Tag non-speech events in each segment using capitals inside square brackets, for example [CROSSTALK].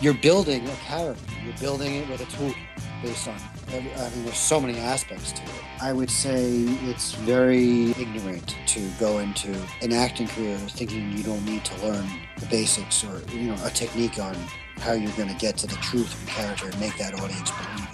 you're building a character. You're building it with a tool based on. I mean, there's so many aspects to it. I would say it's very ignorant to go into an acting career thinking you don't need to learn the basics or you know a technique on how you're going to get to the truth of a character and make that audience believe.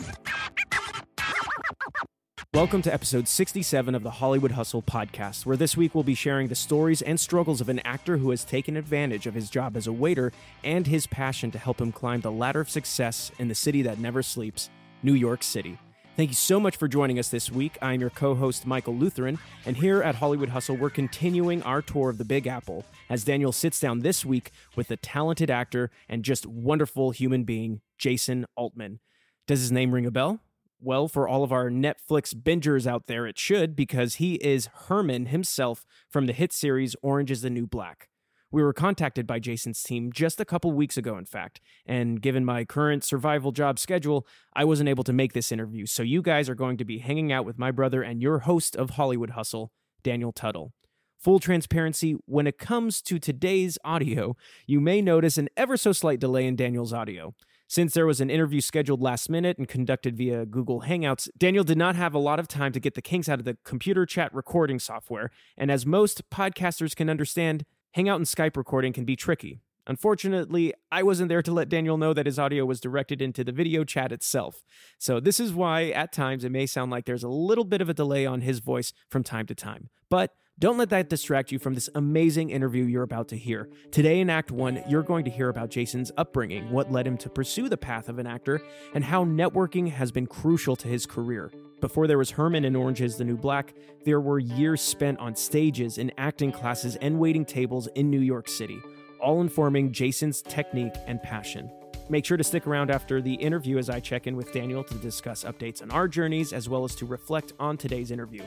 Welcome to episode 67 of the Hollywood Hustle podcast, where this week we'll be sharing the stories and struggles of an actor who has taken advantage of his job as a waiter and his passion to help him climb the ladder of success in the city that never sleeps, New York City. Thank you so much for joining us this week. I'm your co host, Michael Lutheran, and here at Hollywood Hustle, we're continuing our tour of the Big Apple as Daniel sits down this week with the talented actor and just wonderful human being, Jason Altman. Does his name ring a bell? Well, for all of our Netflix bingers out there, it should, because he is Herman himself from the hit series Orange is the New Black. We were contacted by Jason's team just a couple weeks ago, in fact, and given my current survival job schedule, I wasn't able to make this interview. So you guys are going to be hanging out with my brother and your host of Hollywood Hustle, Daniel Tuttle. Full transparency, when it comes to today's audio, you may notice an ever so slight delay in Daniel's audio. Since there was an interview scheduled last minute and conducted via Google Hangouts, Daniel did not have a lot of time to get the kinks out of the computer chat recording software. And as most podcasters can understand, Hangout and Skype recording can be tricky. Unfortunately, I wasn't there to let Daniel know that his audio was directed into the video chat itself. So, this is why at times it may sound like there's a little bit of a delay on his voice from time to time. But don't let that distract you from this amazing interview you're about to hear. Today in Act 1, you're going to hear about Jason's upbringing, what led him to pursue the path of an actor, and how networking has been crucial to his career. Before there was Herman in Orange is the New Black, there were years spent on stages, in acting classes, and waiting tables in New York City, all informing Jason's technique and passion. Make sure to stick around after the interview as I check in with Daniel to discuss updates on our journeys as well as to reflect on today's interview.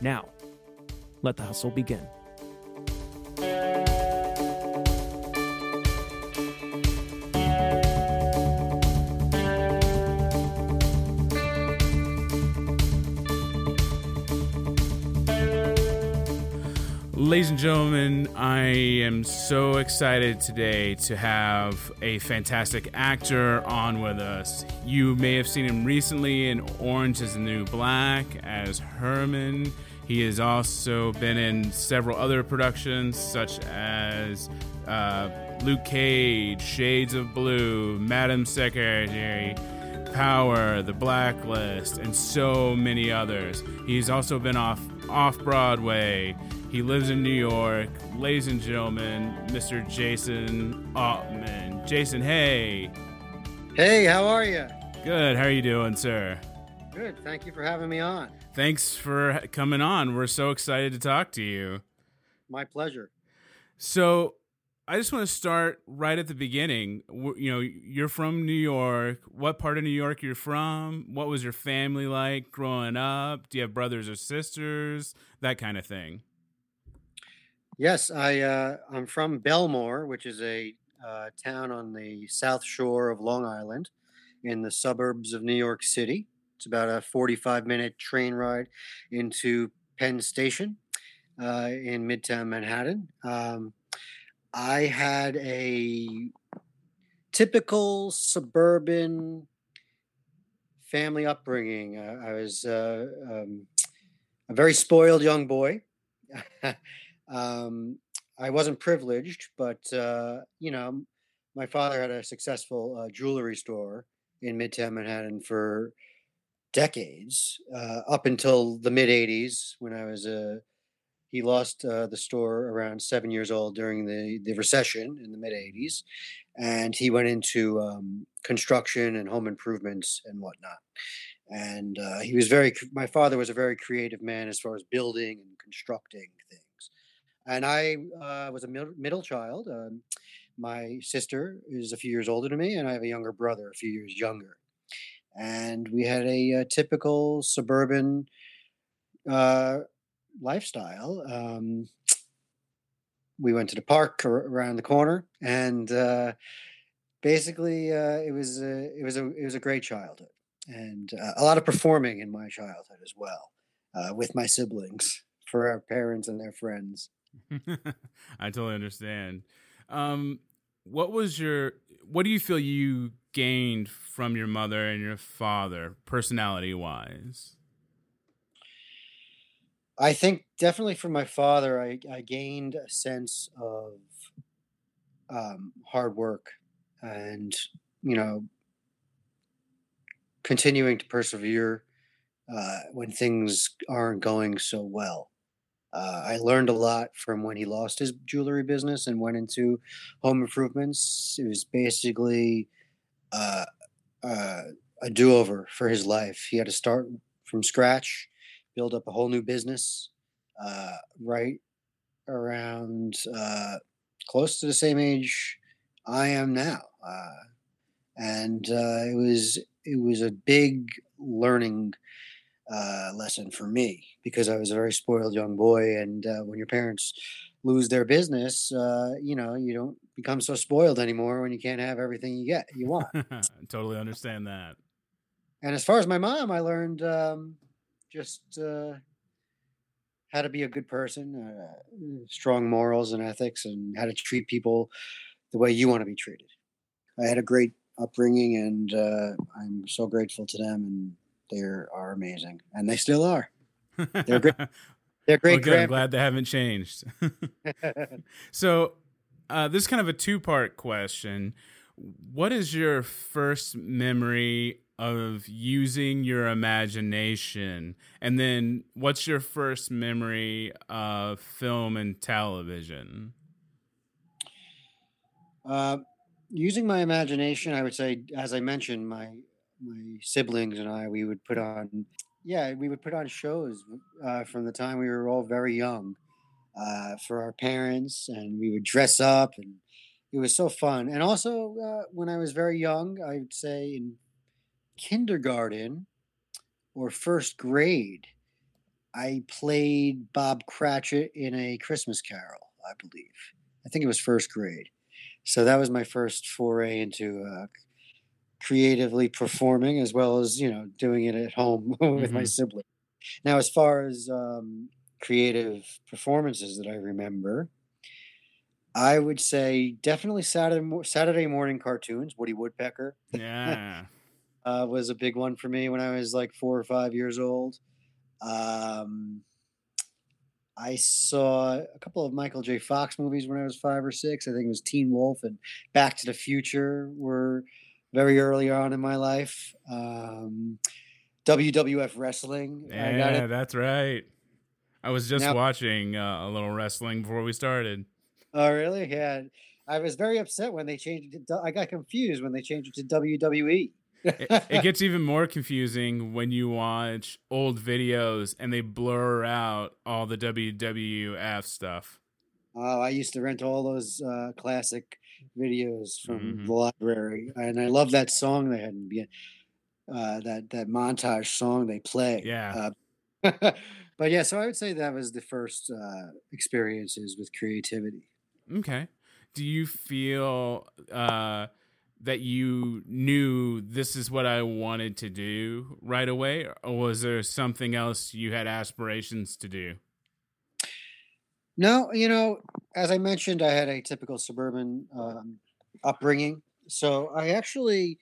Now, let the hustle begin. Ladies and gentlemen, I am so excited today to have a fantastic actor on with us. You may have seen him recently in Orange is the New Black as Herman. He has also been in several other productions, such as uh, Luke Cage, Shades of Blue, Madam Secretary, Power, The Blacklist, and so many others. He's also been off off Broadway. He lives in New York. Ladies and gentlemen, Mr. Jason Altman. Jason, hey. Hey, how are you? Good. How are you doing, sir? Good. Thank you for having me on. Thanks for coming on. We're so excited to talk to you. My pleasure. So, I just want to start right at the beginning. You know, you're from New York. What part of New York you're from? What was your family like growing up? Do you have brothers or sisters? That kind of thing. Yes, I uh, I'm from Bellmore, which is a uh, town on the south shore of Long Island, in the suburbs of New York City. It's about a 45 minute train ride into Penn Station uh, in Midtown Manhattan. Um, I had a typical suburban family upbringing. Uh, I was uh, um, a very spoiled young boy. [LAUGHS] um, I wasn't privileged, but uh, you know, my father had a successful uh, jewelry store in Midtown Manhattan for decades uh, up until the mid 80s when I was a. Uh, he lost uh, the store around seven years old during the, the recession in the mid 80s. And he went into um, construction and home improvements and whatnot. And uh, he was very, my father was a very creative man as far as building and constructing things. And I uh, was a middle child. Um, my sister is a few years older than me, and I have a younger brother, a few years younger and we had a, a uh, typical suburban uh, lifestyle. Um, we went to the park around the corner, and uh, basically, uh, it was a, it was a it was a great childhood, and uh, a lot of performing in my childhood as well, uh, with my siblings for our parents and their friends. [LAUGHS] I totally understand. Um, what was your what do you feel you gained from your mother and your father, personality wise? I think definitely from my father, I, I gained a sense of um, hard work and, you know, continuing to persevere uh, when things aren't going so well. Uh, I learned a lot from when he lost his jewelry business and went into home improvements. It was basically uh, uh, a do over for his life. He had to start from scratch, build up a whole new business uh, right around uh, close to the same age I am now. Uh, and it was it was a big learning uh, lesson for me because I was a very spoiled young boy. And uh, when your parents lose their business, uh, you know, you don't become so spoiled anymore when you can't have everything you get you want. [LAUGHS] totally understand that. And as far as my mom, I learned um, just uh, how to be a good person, uh, strong morals and ethics, and how to treat people the way you want to be treated. I had a great upbringing, and uh, I'm so grateful to them and they are amazing, and they still are. They're great. [LAUGHS] They're great. Well, good. I'm glad they haven't changed. [LAUGHS] so, uh, this is kind of a two part question. What is your first memory of using your imagination? And then, what's your first memory of film and television? Uh, using my imagination, I would say, as I mentioned, my my siblings and I, we would put on, yeah, we would put on shows uh, from the time we were all very young uh, for our parents, and we would dress up, and it was so fun. And also, uh, when I was very young, I would say in kindergarten or first grade, I played Bob Cratchit in a Christmas Carol, I believe. I think it was first grade. So that was my first foray into uh, creatively performing as well as you know doing it at home [LAUGHS] with mm-hmm. my sibling. Now, as far as um, creative performances that I remember, I would say definitely Saturday Saturday morning cartoons. Woody Woodpecker, yeah, [LAUGHS] uh, was a big one for me when I was like four or five years old. Um, I saw a couple of Michael J. Fox movies when I was five or six. I think it was Teen Wolf and Back to the Future were very early on in my life. Um, WWF wrestling. Yeah, that's right. I was just now, watching uh, a little wrestling before we started. Oh, really? Yeah. I was very upset when they changed it. To, I got confused when they changed it to WWE. it, it, gets even more confusing when you watch old videos and they blur out all the WWF stuff. Oh, I used to rent all those uh, classic videos from mm-hmm. the library, and I love that song they had. Uh, that that montage song they play. Yeah. Uh, [LAUGHS] but yeah, so I would say that was the first uh, experiences with creativity. Okay. Do you feel uh, that you knew this is what I wanted to do right away, or was there something else you had aspirations to do? No, you know, as I mentioned, I had a typical suburban um, upbringing. So I actually,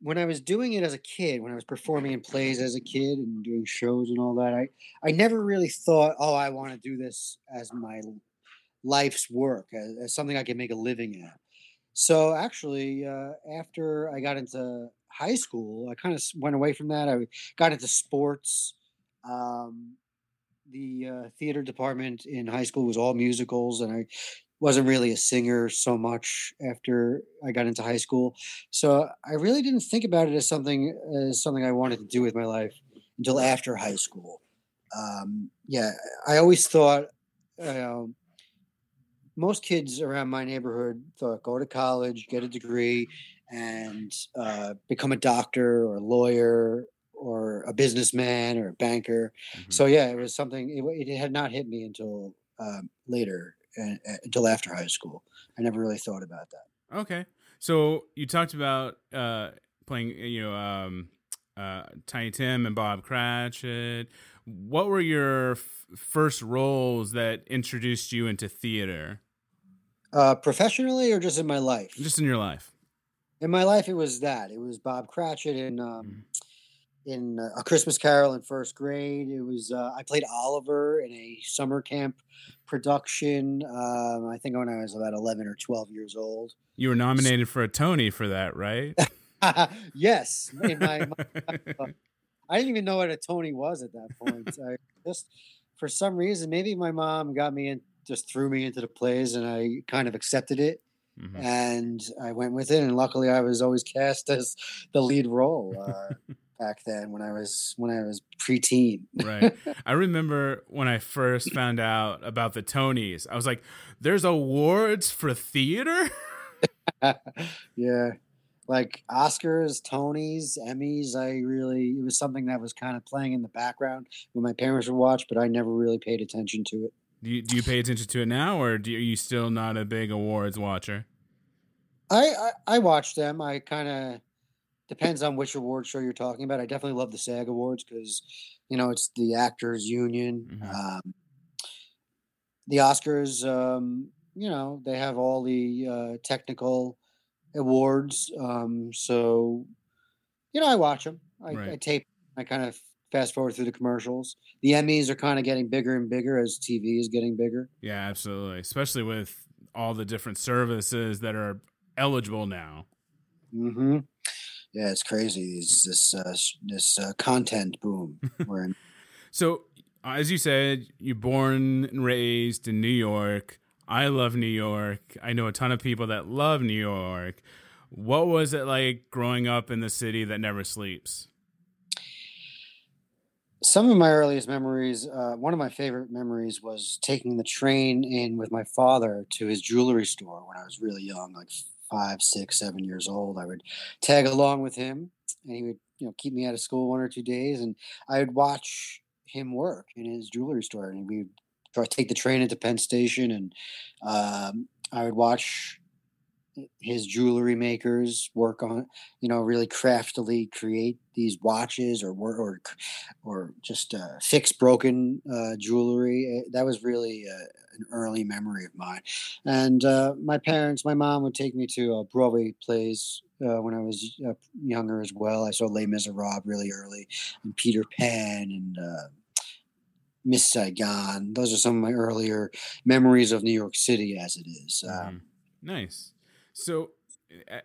when I was doing it as a kid, when I was performing in plays as a kid and doing shows and all that, I I never really thought, oh, I want to do this as my life's work, as, as something I can make a living at. So actually, uh, after I got into high school, I kind of went away from that. I got into sports. Um, the uh, theater department in high school was all musicals, and I wasn't really a singer so much after I got into high school. So I really didn't think about it as something as something I wanted to do with my life until after high school. Um, yeah, I always thought. Uh, most kids around my neighborhood thought go to college, get a degree, and uh, become a doctor or a lawyer or a businessman or a banker. Mm-hmm. So yeah, it was something. It, it, had not hit me until um, later, uh, until after high school. I never really thought about that. Okay, so you talked about uh, playing, you know, um, uh, Tiny Tim and Bob Cratchit. What were your f- first roles that introduced you into theater? Uh, professionally or just in my life? Just in your life. In my life, it was that. It was Bob Cratchit and um, in uh, A Christmas Carol in first grade. It was uh, I played Oliver in a summer camp production. Um, I think when I was about eleven or twelve years old. You were nominated for a Tony for that, right? [LAUGHS] yes. In my, my, [LAUGHS] I didn't even know what a Tony was at that point. I just for some reason, maybe my mom got me in, just threw me into the plays, and I kind of accepted it. Mm-hmm. And I went with it, and luckily, I was always cast as the lead role uh, [LAUGHS] back then when I was when I was preteen. [LAUGHS] right. I remember when I first found out about the Tonys. I was like, "There's awards for theater." [LAUGHS] yeah, like Oscars, Tonys, Emmys. I really it was something that was kind of playing in the background when my parents would watch, but I never really paid attention to it. Do you, do you pay attention to it now, or do you, are you still not a big awards watcher? I I, I watch them. I kind of depends on which award show you're talking about. I definitely love the SAG Awards because you know it's the actors union. Mm-hmm. Um, the Oscars, um, you know, they have all the uh, technical awards. Um, so, you know, I watch them. I, right. I tape. I kind of fast forward through the commercials. The Emmys are kind of getting bigger and bigger as TV is getting bigger. Yeah, absolutely. Especially with all the different services that are eligible now. Mm-hmm. Yeah, it's crazy. It's this uh, this uh, content boom [LAUGHS] we're in. so, as you said, you're born and raised in New York. I love New York. I know a ton of people that love New York. What was it like growing up in the city that never sleeps? Some of my earliest memories, uh, one of my favorite memories was taking the train in with my father to his jewelry store when I was really young, like five, six, seven years old. I would tag along with him and he would, you know, keep me out of school one or two days and I would watch him work in his jewelry store and we'd take the train into Penn Station, and um, I would watch his jewelry makers work on, you know, really craftily create these watches or or or just uh, fix broken uh, jewelry. Eh, that was really uh, an early memory of mine. And uh, my parents, my mom would take me to uh, Broadway plays uh, when I was younger as well. I saw Les Miserables really early, and Peter Pan, and Miss Saigon. Those are some of my earlier memories of New York City as it is. Mm-hmm. Um, nice. So,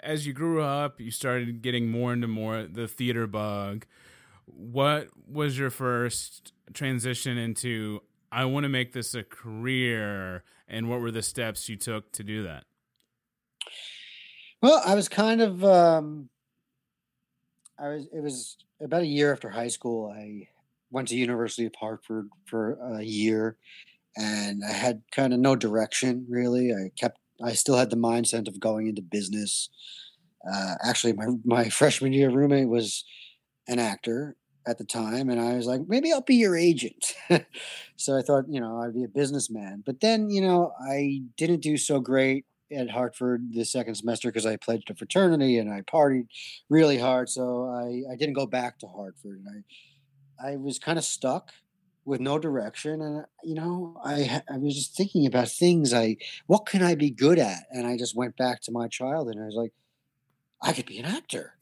as you grew up, you started getting more into more the theater bug. What was your first transition into? I want to make this a career, and what were the steps you took to do that? Well, I was kind of. Um, I was. It was about a year after high school. I went to University of Hartford for a year, and I had kind of no direction really. I kept, I still had the mindset of going into business. Uh, actually, my my [LAUGHS] freshman year roommate was an actor at the time, and I was like, maybe I'll be your agent. [LAUGHS] so I thought, you know, I'd be a businessman. But then, you know, I didn't do so great at Hartford the second semester because I pledged a fraternity and I partied really hard. So I, I didn't go back to Hartford. And I I was kind of stuck with no direction and uh, you know I I was just thinking about things I what can I be good at and I just went back to my childhood and I was like I could be an actor.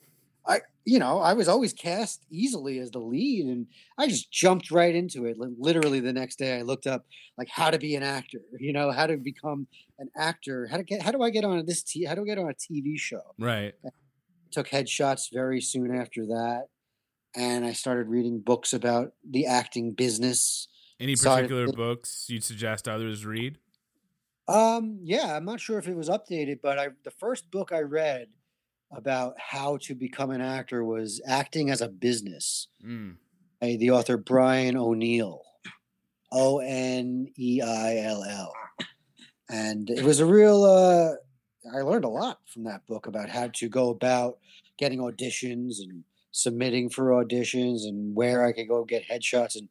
I you know, I was always cast easily as the lead and I just jumped right into it. Literally the next day I looked up like how to be an actor, [LAUGHS] you know, how to become an actor, how to get how do I get on this t- how do I get on a TV show? Right. I took headshots very soon after that and I started reading books about the acting business. Any particular books you'd suggest others read? Um, yeah, I'm not sure if it was updated, but I the first book I read about how to become an actor was Acting as a Business. Mm. By the author Brian O'Neill. O N E I L L. And it was a real uh I learned a lot from that book about how to go about getting auditions and submitting for auditions and where I could go get headshots and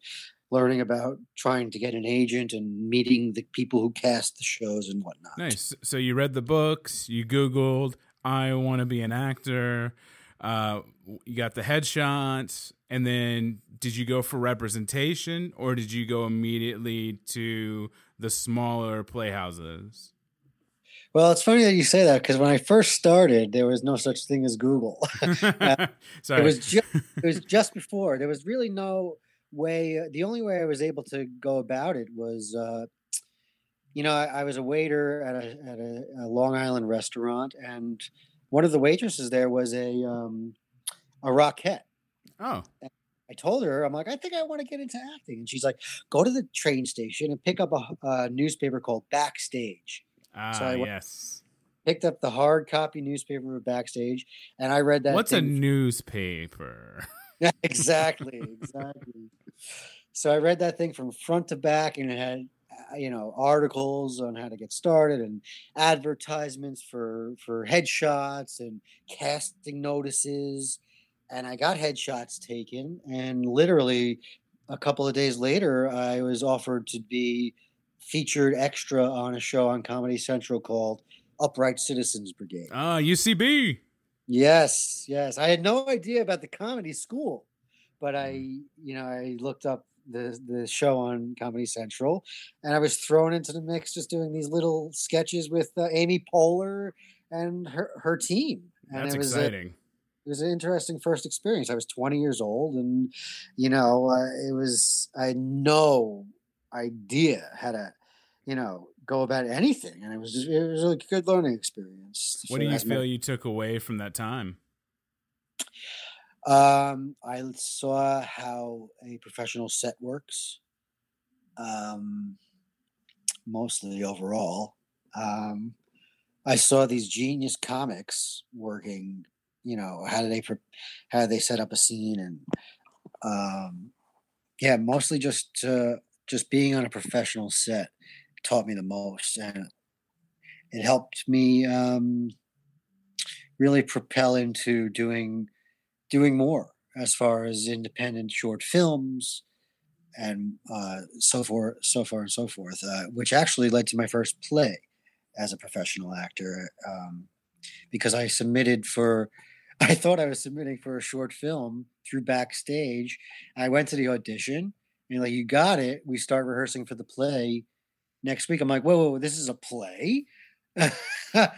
learning about trying to get an agent and meeting the people who cast the shows and whatnot. Nice. So you read the books, you Googled, I want to be an actor. Uh, you got the headshots, and then did you go for representation or did you go immediately to the smaller playhouses? Well, it's funny that you say that because when I first started, there was no such thing as Google. [LAUGHS] uh, Sorry. it was just it was just before. There was really no way. The only way I was able to go about it was, uh, you know, I, I, was a waiter at a at a, a, Long Island restaurant, and one of the waitresses there was a um, a Rockette. Oh. And I told her, I'm like, I think I want to get into acting, and she's like, go to the train station and pick up a, a newspaper called Backstage Ah, so I yes. Picked up the hard copy newspaper backstage, and I read that. What's a newspaper? [LAUGHS] Exactly, exactly. so I read that thing from front to back, and it had uh, you know articles on how to get started and advertisements for for headshots and casting notices and i got headshots taken and literally a couple of days later i was offered to be featured extra on a show on Comedy Central called Upright Citizens Brigade. Ah, uh, UCB. Yes, yes. I had no idea about the comedy school, but I, mm. you know, I looked up the the show on Comedy Central, and I was thrown into the mix just doing these little sketches with uh, Amy Poehler and her her team. And That's it was exciting. A, it was an interesting first experience. I was 20 years old, and you know, uh, it was I had no idea how to you know, go about anything. And it was just, it was a good learning experience. What do you feel you took away from that time? Um, I saw how a professional set works. Um, mostly overall. Um, I saw these genius comics working. You know, how do they how do they set up a scene and um, yeah, mostly just uh, just being on a professional set taught me the most, and it helped me um, really propel into doing doing more as far as independent short films and uh, so forth, so far and so forth, uh, which actually led to my first play as a professional actor um, because I submitted for. [LAUGHS] I thought I was submitting for a short film through backstage. I went to the audition and like, you got it. We start rehearsing for the play next week. I'm like, whoa, whoa, whoa this is a play. [LAUGHS] I,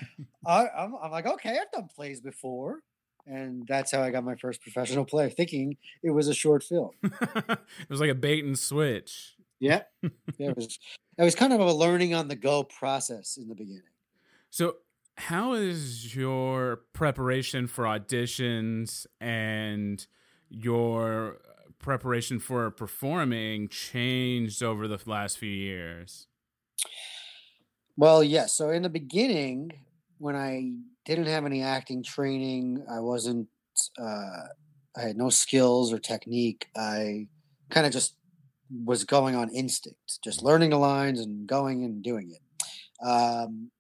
I'm, I'm like, okay, I've done plays before. And that's how I got my first professional play, thinking it was a short film. [LAUGHS] it was like a bait and switch. Yeah. yeah [LAUGHS] it was it was kind of a learning on the go process in the beginning. So how is your preparation for auditions and your preparation for performing changed over the last few years? Well, yes. So in the beginning, when I didn't have any acting training, I wasn't. Uh, I had no skills or technique. I kind of just was going on instinct, just learning the lines and going and doing it. Um,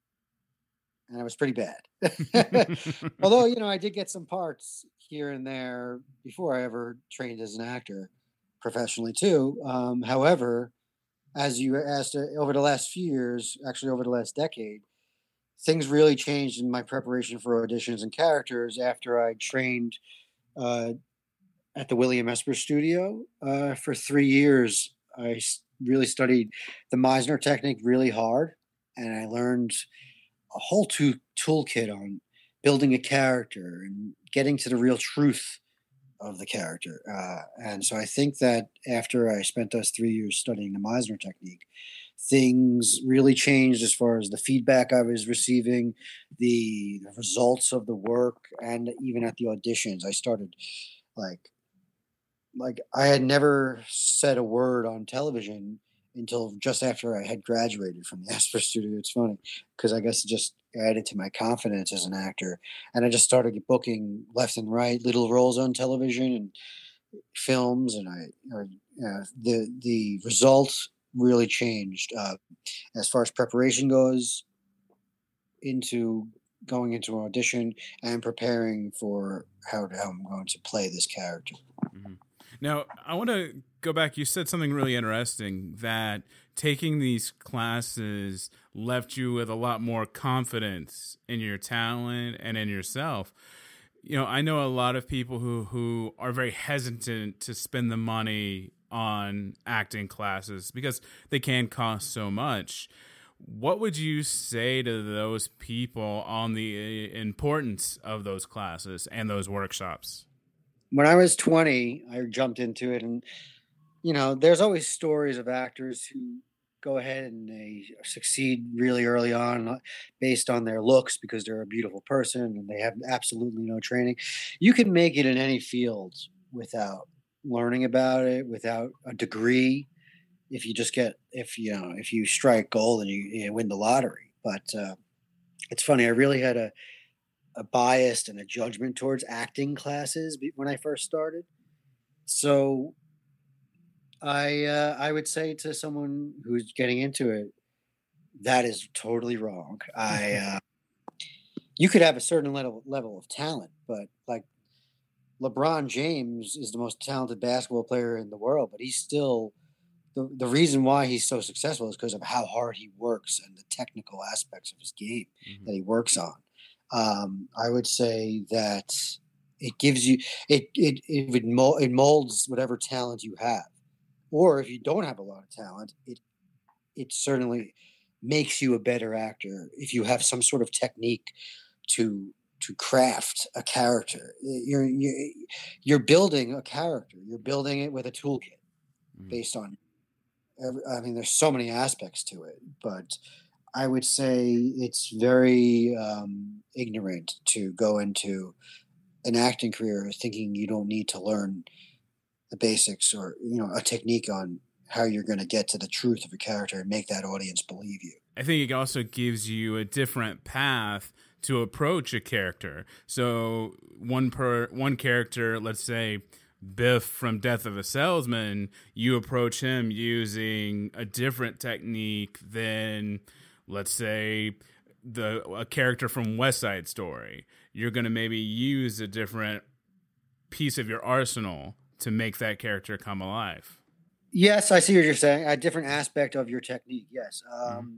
and it was pretty bad. [LAUGHS] [LAUGHS] Although, you know, I did get some parts here and there before I ever trained as an actor professionally, too. Um, however, as you asked uh, over the last few years, actually over the last decade, things really changed in my preparation for auditions and characters after I trained uh, at the William Esper Studio uh, for three years. I really studied the Meisner technique really hard, and I learned a whole to- toolkit on building a character and getting to the real truth of the character. Uh, and so I think that after I spent those three years studying the Meisner technique, things really changed as far as the feedback I was receiving, the, the results of the work, and even at the auditions. I started like, like I had never said a word on television until just after I had graduated from the [LAUGHS] Esper Studio. It's funny because I guess just added to my confidence as an actor, and I just started booking left and right little roles on television and films, and I or, the the results really changed uh, as far as preparation goes into going into an audition and preparing for how, how I'm going to play this character. Mm-hmm. Now, I want to go back. You said something really interesting that taking these classes left you with a lot more confidence in your talent and in yourself. You know, I know a lot of people who who are very hesitant to spend the money on acting classes because they can cost so much. what would you say to those people on the uh, importance of those classes and those workshops? When I was 20, I jumped into it and you know, there's always stories of actors who go ahead and they succeed really early on uh, based on their looks because they're a beautiful person and they have absolutely no training. You can make it in any field without learning about it, without a degree if you just get if you know if you strike gold and you, you win the lottery. But uh, it's funny. I really had a a bias and a judgment towards acting classes when I first started. So I uh, I would say to someone who's getting into it, that is totally wrong. I [LAUGHS] uh, you could have a certain level level of talent, but like LeBron James is the most talented basketball player in the world, but he's still the, the reason why he's so successful is because of how hard he works and the technical aspects of his game mm-hmm. that he works on. Um, I would say that it gives you it it it, would mold, it molds whatever talent you have, or if you don't have a lot of talent, it it certainly makes you a better actor if you have some sort of technique to to craft a character. You're you're, you're building a character. You're building it with a toolkit mm-hmm. based on I mean, there's so many aspects to it, but I would say it's very um, ignorant to go into an acting career thinking you don't need to learn the basics or you know a technique on how you're going to get to the truth of a character and make that audience believe you. I think it also gives you a different path to approach a character. So one per one character, let's say Biff from Death of a Salesman, you approach him using a different technique than, let's say, the a character from West Side Story. You're going to maybe use a different piece of your arsenal to make that character come alive. Yes, I see what you're saying. A different aspect of your technique. Yes. Um, mm-hmm.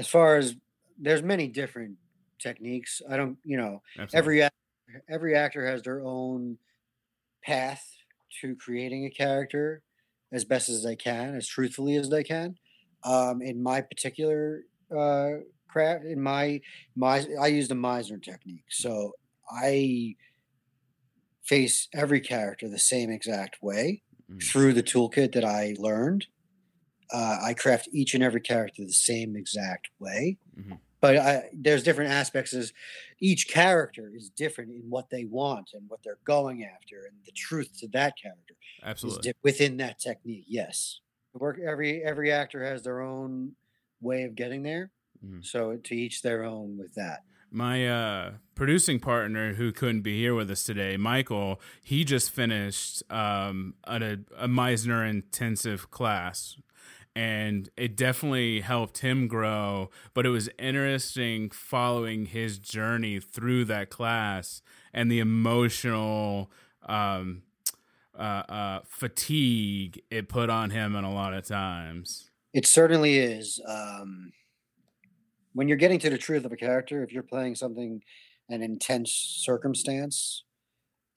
As far as there's many different techniques. I don't, you know, Absolutely. every every actor has their own path to creating a character as best as they can, as truthfully as they can. Um, in my particular uh, craft, in my my, I use the Meisner technique. So I face every character the same exact way mm-hmm. through the toolkit that I learned. Uh, I craft each and every character the same exact way. Mm-hmm but I, there's different aspects as each character is different in what they want and what they're going after and the truth to that character absolutely di- within that technique yes work every every actor has their own way of getting there mm-hmm. so to each their own with that my uh, producing partner who couldn't be here with us today michael he just finished um, a, a meisner intensive class and it definitely helped him grow. But it was interesting following his journey through that class and the emotional um, uh, uh, fatigue it put on him in a lot of times. It certainly is. Um, when you're getting to the truth of a character, if you're playing something, an intense circumstance,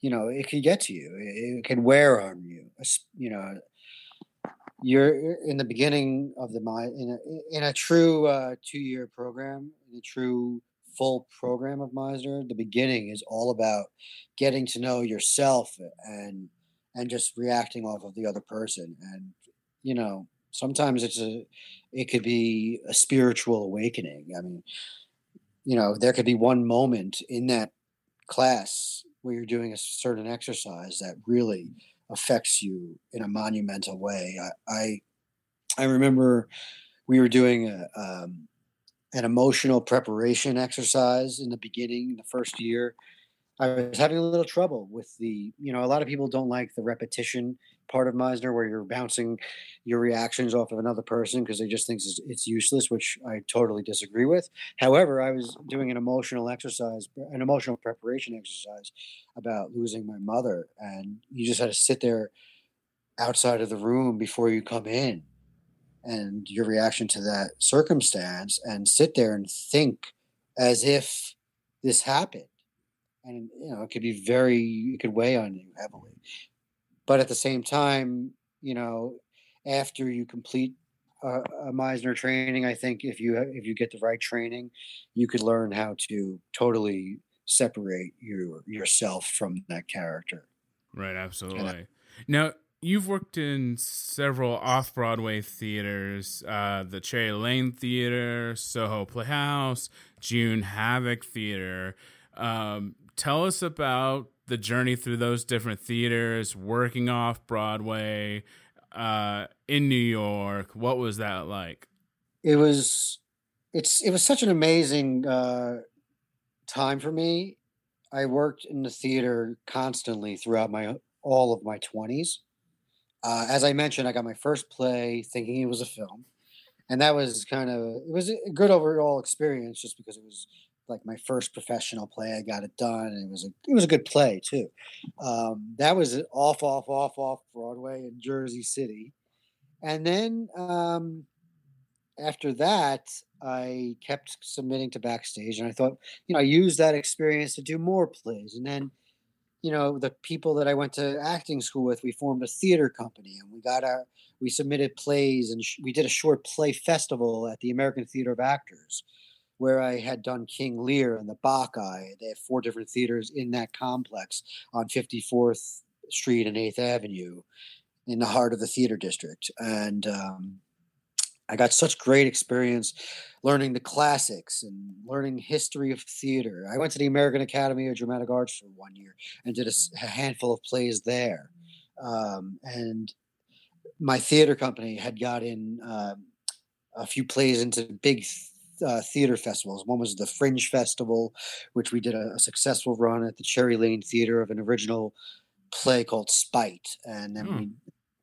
you know, it could get to you. It, it can wear on you. You know, you're in the beginning of the in a in a true uh, two year program, in a true full program of Meisner. The beginning is all about getting to know yourself and and just reacting off of the other person. And you know, sometimes it's a it could be a spiritual awakening. I mean, you know, there could be one moment in that class where you're doing a certain exercise that really affects you in a monumental way. I I, I remember we were doing a, um, an emotional preparation exercise in the beginning, the first year. I was having a little trouble with the, you know, a lot of people don't like the repetition part of Meisner where you're bouncing your reactions off of another person because they just think it's, it's useless, which I totally disagree with. However, I was doing an emotional exercise, an emotional preparation exercise about losing my mother, and you just had to sit there outside of the room before you come in and your reaction to that circumstance and sit there and think as if this happened and you know it could be very it could weigh on you heavily but at the same time, you know, after you complete a, a Meisner training, I think if you if you get the right training, you could learn how to totally separate your yourself from that character. Right, absolutely. now, you've worked in several off Broadway theaters uh, the Cherry Lane Theater, Soho Playhouse, June Havoc Theater. Um, tell us about the journey through those different theaters, working off Broadway uh, in New York. What was that like? It was, it's it was such an amazing uh, time for me. I worked in the theater constantly throughout my all of my twenties. Uh, as I mentioned, I got my first play thinking it was a film, and that was kind of it was a good overall experience just because it was like my first professional play. I got it done, and it was a it was a good play too. Um, that was off, off, off, off Broadway in Jersey City, and then um, after that, I kept submitting to backstage, and I thought, you know, I used that experience to do more plays, and then you know the people that i went to acting school with we formed a theater company and we got our we submitted plays and sh- we did a short play festival at the american theater of actors where i had done king lear and the bacchae they have four different theaters in that complex on 54th street and 8th avenue in the heart of the theater district and um, I got such great experience learning the classics and learning history of theater. I went to the American Academy of Dramatic Arts for one year and did a, handful of plays there. Um, and my theater company had got in uh, a few plays into big uh, theater festivals. One was the Fringe Festival, which we did a, a, successful run at the Cherry Lane Theater of an original play called Spite, and then mm. we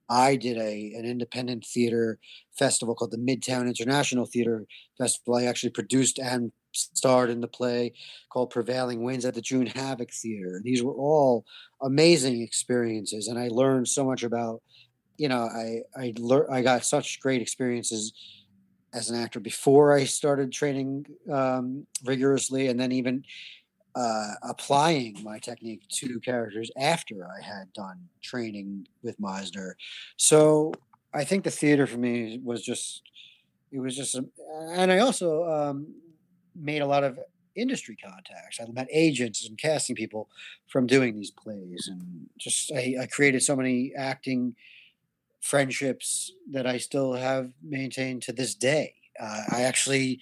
I did a an independent theater festival called the Midtown International Theater Festival. I actually produced and starred in the play called Prevailing Winds at the June Havoc Theater. These were all amazing experiences, and I learned so much about. You know, I I learned I got such great experiences as an actor before I started training um, rigorously, and then even uh, applying my technique to characters after I had done training with Meisner. So I think the theater for me was just, it was just, a, and I also um, made a lot of industry contacts. I met agents and casting people from doing these plays, and just I, I created so many acting friendships that I still have maintained to this day. Uh, I actually,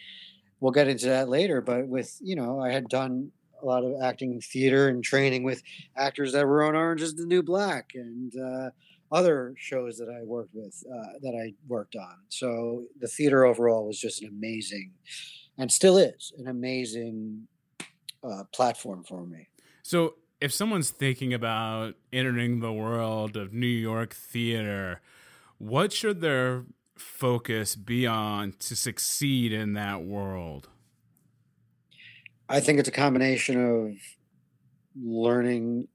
we'll get into that later, but with you know, I had done a lot of acting theater and training with actors that were on Orange is the New Black and uh, other shows that I worked with uh, that I worked on. So the theater overall was just an amazing, and still is an amazing uh, platform for me. So if someone's thinking about entering the world of New York theater, what should their focus be on to succeed in that world? I think it's a combination of learning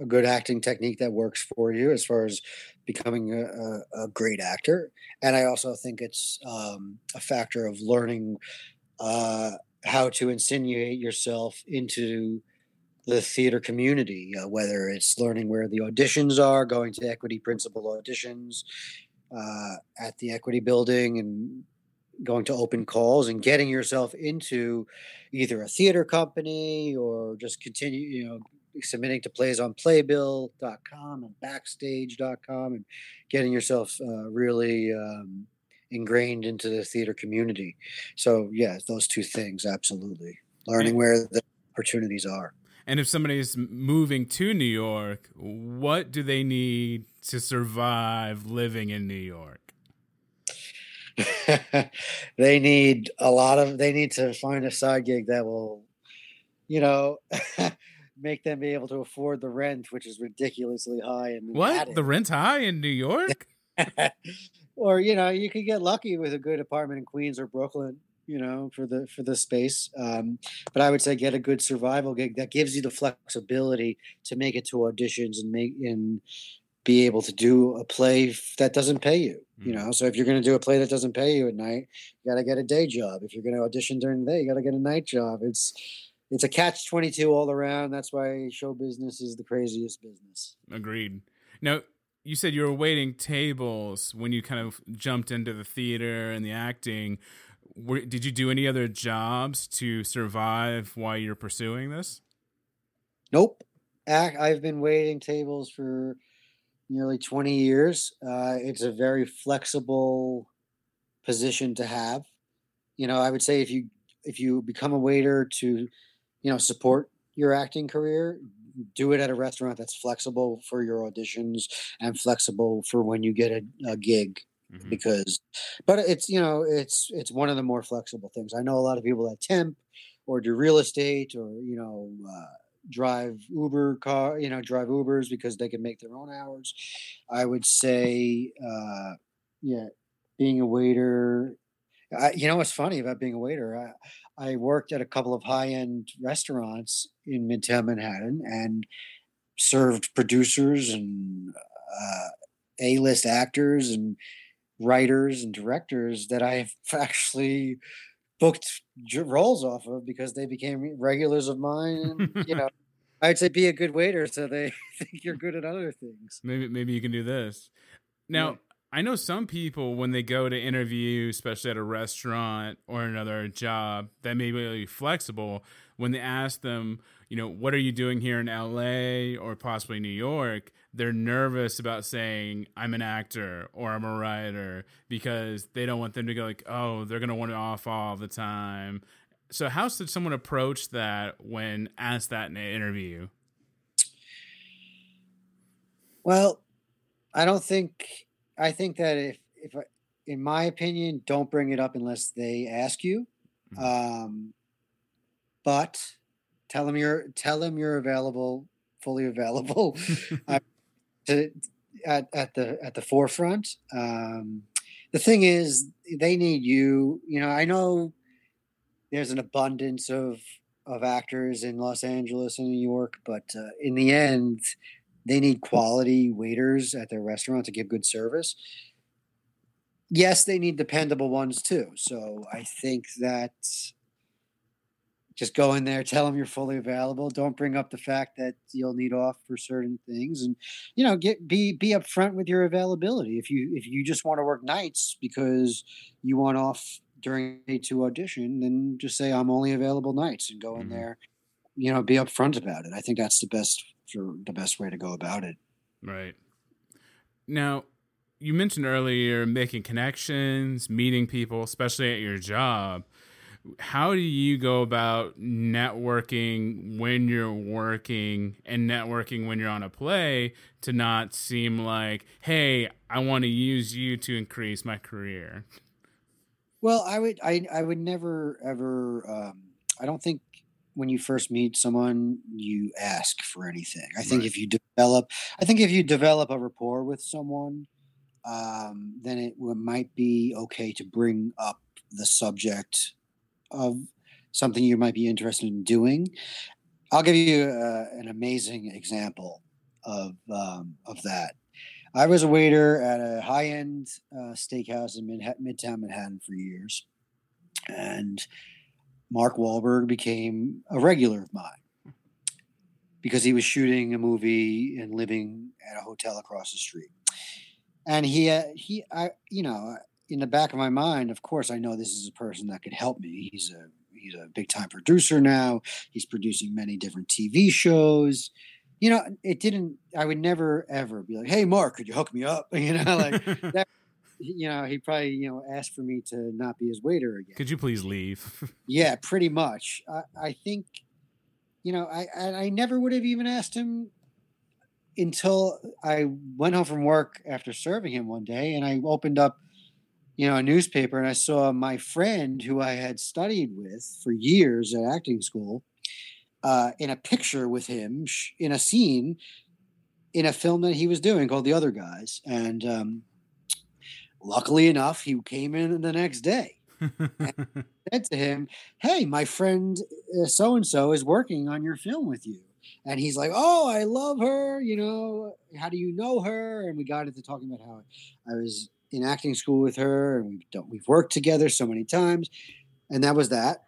a good acting technique that works for you as far as becoming a, a, great actor. And I also think it's um, a factor of learning uh, how to insinuate yourself into the theater community, uh, whether it's learning where the auditions are, going to equity principal auditions uh, at the equity building and going to open calls and getting yourself into either a theater company or just continue, you know, submitting to plays on playbill.com and backstage.com and getting yourself uh, really um, ingrained into the theater community. So, yeah, those two things, absolutely. Learning where the opportunities are. And if somebody is moving to New York, what do they need to survive living in New York? [LAUGHS] they need a lot of they need to find a side gig that will you know [LAUGHS] make them be able to afford the rent which is ridiculously high in what? The rent high in new york? [LAUGHS] Or you know you could get lucky with a good apartment in queens or brooklyn you know for the for the space um, but i would say get a good survival gig that gives you the flexibility to make it to auditions and make and be able to do a play that doesn't pay you you mm. know? So if you're going to do a play that doesn't pay you at night you got to get a day job. If you're going to audition during the day you got to get a night job. It's it's a catch 22 all around. That's why show business is the craziest business. Agreed. Now you said you were waiting tables when you kind of jumped into the theater and the acting. Were, did you do any other jobs to survive while you're pursuing this? Nope. I've been waiting tables for nearly 20 years. Uh, it's a very flexible position to have. You know, I would say if you if you become a waiter to, you know, support your acting career, do it at a restaurant that's flexible for your auditions and flexible for when you get a, a gig. Mm-hmm. Because, but it's you know it's it's one of the more flexible things. I know a lot of people that temp or do real estate or you know uh, drive Uber car, you know, drive Ubers because they can make their own hours. I would say, uh, yeah, being a waiter. I, you know what's funny about being a waiter? I, I worked at a couple of high end restaurants in Midtown Manhattan and served producers and uh, A list actors and writers and directors that I've [LAUGHS] actually booked roles off of because they became regulars of mine. And, you know, [LAUGHS] I'd say be a good waiter so they [LAUGHS] think you're good at other things. Maybe maybe you can do this. Now, yeah. I know some people when they go to interview, especially at a restaurant or another job, that may be flexible. When they ask them, you know, what are you doing here in LA or possibly New York? They're nervous about saying I'm an actor or I'm a writer because they don't want them to go like, oh, they're gonna want it off all the time. So, how should someone approach that when asked that in an interview? Well, I don't think. I think that if, if in my opinion, don't bring it up unless they ask you. Mm-hmm. Um, but tell them you're tell them you're available, fully available, [LAUGHS] uh, to at at the at the forefront. Um, the thing is, they need you. You know, I know there's an abundance of of actors in Los Angeles and New York, but uh, in the end, they need quality waiters at their restaurant to give good service. Yes, they need dependable ones too. So I think that just go in there, [LAUGHS] tell them you're fully available. Don't bring up the fact that you'll need off for certain things, and you know, get be be upfront with your availability. If you if you just want to work nights because you want off during a to audition, then just say I'm only available nights and go in mm-hmm. there. You know, be upfront about it. I think that's the best for the best way to go about it. Right. Now, you mentioned earlier making connections, meeting people, especially at your job. How do you go about networking when you're working and networking when you're on a play to not seem like, hey, I want to use you to increase my career? Well, I would I I would never ever um, I don't think when you first meet someone you ask for anything. I think right. if you develop I think if you develop a rapport with someone um, then it might be okay to bring up the subject of something you might be interested in doing. I'll give you uh, an amazing example of um, of that. I was a waiter at a high end uh, steakhouse in Midtown Manhattan for years, and Mark Wahlberg became a regular of mine because he was shooting a movie and living at a hotel across the street. And he, uh, he, I, you know, in the back of my mind, of course, I know this is a person that could help me. He's a he's a big time producer now. He's producing many different TV shows you know, it didn't. I would never ever be like, "Hey, Mark, could you hook me up?" [LAUGHS] You know, like [LAUGHS] that. You know, he probably you know asked for me to not be his waiter again. Could you please leave? [LAUGHS] yeah, pretty much. I, I think, you know, I I never would have even asked him until I went home from work after serving him one day, and I opened up, you know, a newspaper, and I saw my friend who I had studied with for years at acting school uh, in a picture with him in a scene in a film that he was doing called The Other Guys. And um, luckily enough, he came in the next day. [LAUGHS] And said to him, "Hey, my friend so and so is working on your film with you." And he's like, "Oh, I love her. You know, how do you know her?" And we got into talking about how I was in acting school with her, and we've we've worked together so many times, and that was that.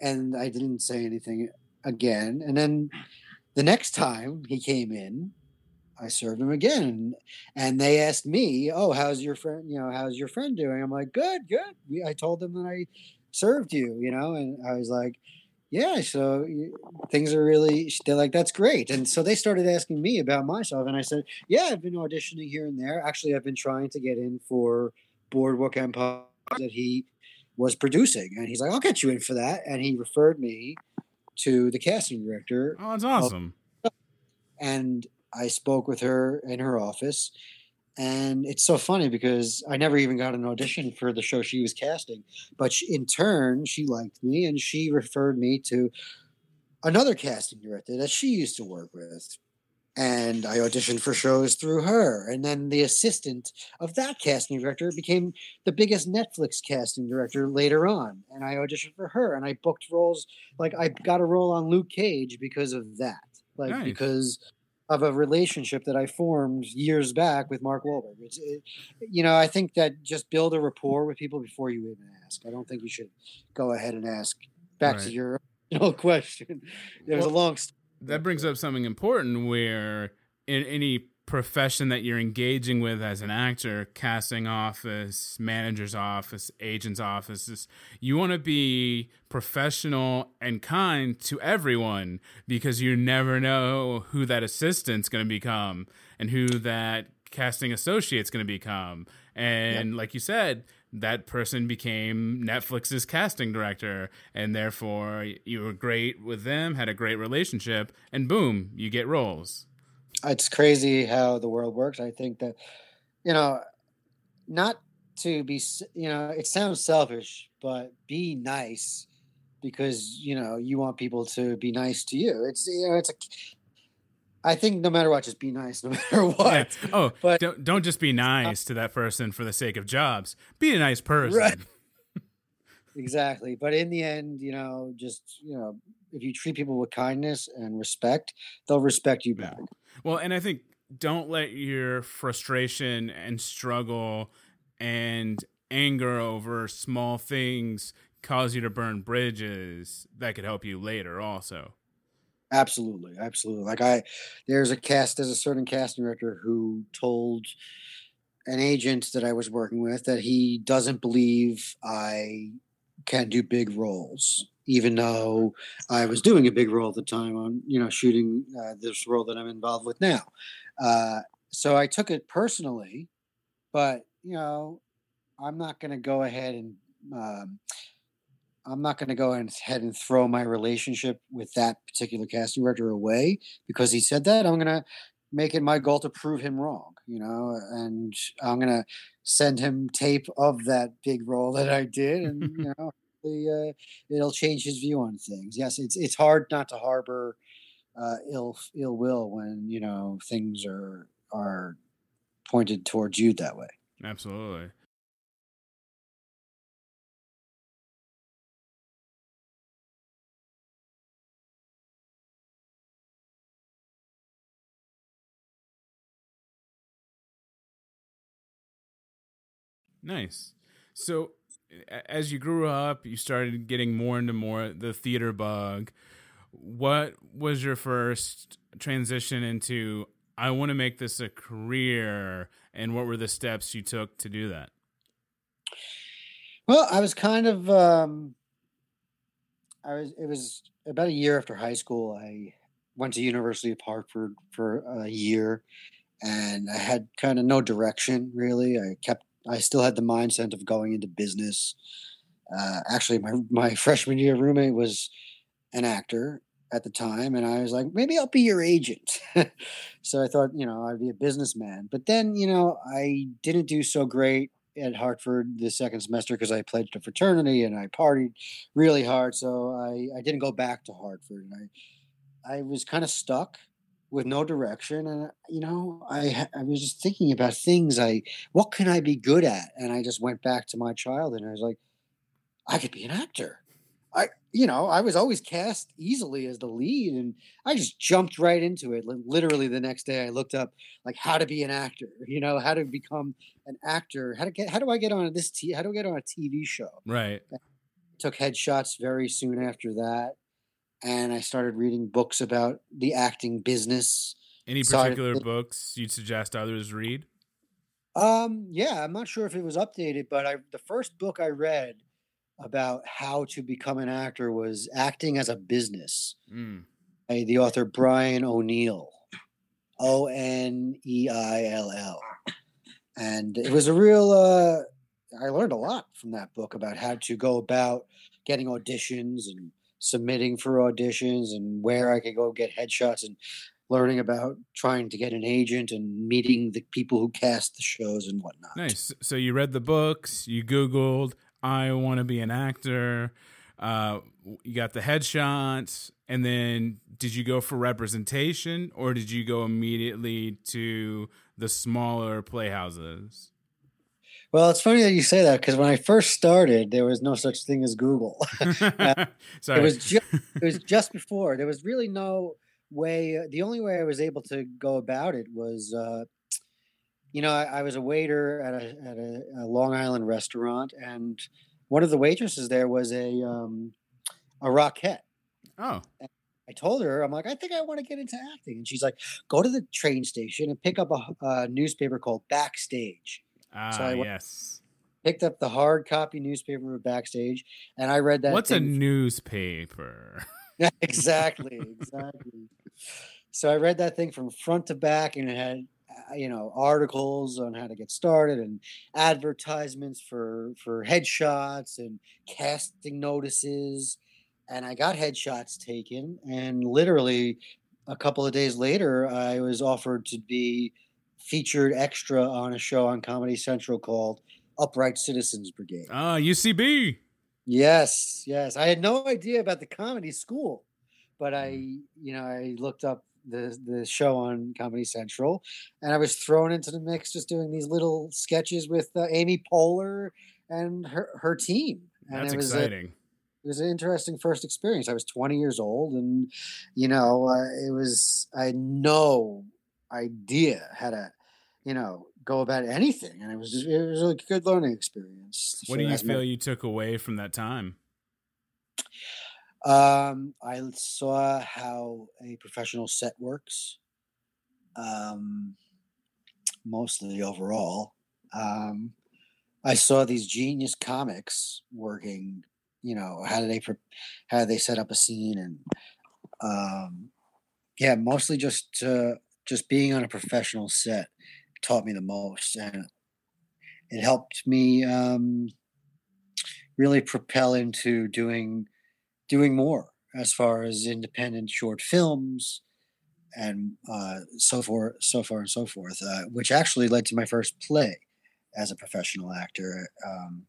And I didn't say anything again. And then the next time he came in, I served him again, and they asked me, "Oh, how's your friend? You know, how's your friend doing?" I'm like, "Good, good." I told them that I served you, you know, and I was like, "Yeah." So things are really. They're like, "That's great," and so they started asking me about myself, and I said, "Yeah, I've been auditioning here and there. Actually, I've been trying to get in for Boardwalk Empire that he was producing, and he's like, "I'll get you in for that," and he referred me to the casting director. Oh, that's awesome. And I spoke with her in her office. And it's so funny because I never even got an audition for the show she was casting. But she, in turn, she liked me and she referred me to another casting director that she used to work with and I auditioned for shows through her. And then the assistant of that casting director became the biggest Netflix casting director later on. And I auditioned for her and I booked roles. Like I got a role on Luke Cage because of that. Like nice. because of a relationship that I formed years back with Mark Wahlberg. It's, it, you know, I think that just build a rapport with people before you even ask. I don't think you should go ahead and ask. Back right. to your original [LAUGHS] question. It was well, a long story that brings up something important where in any profession that you're engaging with as an actor, casting office, manager's office, agent's office, you want to be professional and kind to everyone because you never know who that assistant's going to become and who that casting associate's going to become. And yep. like you said, that person became Netflix's casting director, and therefore you were great with them, had a great relationship, and boom, you get roles. It's crazy how the world works. I think that, you know, not to be, you know, it sounds selfish, but be nice because you know you want people to be nice to you. It's you know it's a I think no matter what, just be nice no [LAUGHS] matter what. Yeah. Oh, but don't don't just be nice uh, to that person for the sake of jobs. Be a nice person. Right. [LAUGHS] exactly. But in the end, you know, just you know, if you treat people with kindness and respect, they'll respect you back. Well, and I think don't let your frustration and struggle and anger over small things cause you to burn bridges that could help you later also. Absolutely, absolutely. Like I, there's a cast, there's a certain casting director who told an agent that I was working with that he doesn't believe I can do big roles, even though I was doing a big role at the time on, you know, shooting uh, this role that I'm involved with now. Uh, so I took it personally, but you know, I'm not going to go ahead and um, I'm not going to go ahead and throw my relationship with that particular casting director away because he said that. I'm going to make it my goal to prove him wrong, you know, and I'm going to send him tape of that big role that I did, and you [LAUGHS] know, uh, it'll change his view on things. Yes, it's it's hard not to harbor uh, ill ill will when you know things are are pointed towards you that way. Absolutely. Nice. So, as you grew up, you started getting more into more the theater bug. What was your first transition into? I want to make this a career, and what were the steps you took to do that? Well, I was kind of. Um, I was. It was about a year after high school. I went to University of Hartford for a year, and I had kind of no direction really. I kept I still had the mindset of going into business. Uh, actually, my my [LAUGHS] freshman year roommate was an actor at the time, and I was like, maybe I'll be your agent. [LAUGHS] so I thought, you know, I'd be a businessman. But then, you know, I didn't do so great at Hartford the second semester because I pledged a fraternity and I partied really hard. So I, I didn't go back to Hartford. And I I was kind of stuck with no direction and you know i i was just thinking about things i what can i be good at? And i just went back to my child and i was like i could be an actor. I you know i was always cast easily as the lead and i just jumped right into it literally the next day i looked up like how to be an actor [LAUGHS] you know how to become an actor how to get how do i get on this t how do i get on a tv show? Right. Took headshots very soon after that and I started reading books about the acting business Any particular books you'd suggest others read? Um, yeah, I'm not sure if it was updated, but I the first book I read about how to become an actor was Acting as a Business Mm. by the author Brian O'Neill. O N E I L L. And it was a real uh I learned a lot from that book about how to go about getting auditions and submitting for auditions and where I could go get headshots and learning about trying to get an agent and meeting the people who cast the shows and whatnot. Nice. So you read the books, you Googled, I want to be an actor. Uh, you got the headshots, and then did you go for representation or did you go immediately to the smaller playhouses? Well, it's funny that you say that because when I first started, there was no such thing as Google. [LAUGHS] uh, [LAUGHS] Sorry. it was just it was just before. There was really no way. The only way I was able to go about it was, uh, you know, I, I was a waiter at a at a, a Long Island restaurant, and one of the waitresses there was a um, a Rockette. oh, I told her, I'm like, I think I want to get into acting, and she's like, go to the train station and pick up a, a newspaper called Backstage. Ah, I went- yes. Picked up the hard copy newspaper Backstage, and I read that. What's a newspaper? [LAUGHS] exactly, exactly. So I read that thing from front to back, and it had, uh, you know, articles on how to get started, and advertisements for for headshots and casting notices. And I got headshots taken, and literally a couple of days later, I was offered to be featured extra on a show on Comedy Central called Upright Citizens Brigade. Ah, UCB. Yes, yes. I had no idea about the comedy school, but I, you know, I looked up the the show on Comedy Central, and I was thrown into the mix just doing these little sketches with uh, Amy Poehler and her her team. And That's it was a- exciting. it was an interesting first experience. I was 20 years old, and you know, uh, it was I no idea how to, you know, go about anything, and it was just, it was a good learning experience. what do you feel you took away from that time? Um, I saw how a professional set works. Um, mostly overall. Um, I saw these genius comics working. You know, how do they how do they set up a scene and um, yeah, mostly just uh, just being on a professional set taught me the most, and it helped me um, really propel into doing doing more as far as independent short films and uh, so forth, so far and so forth, uh, which actually led to my first play as a professional actor um,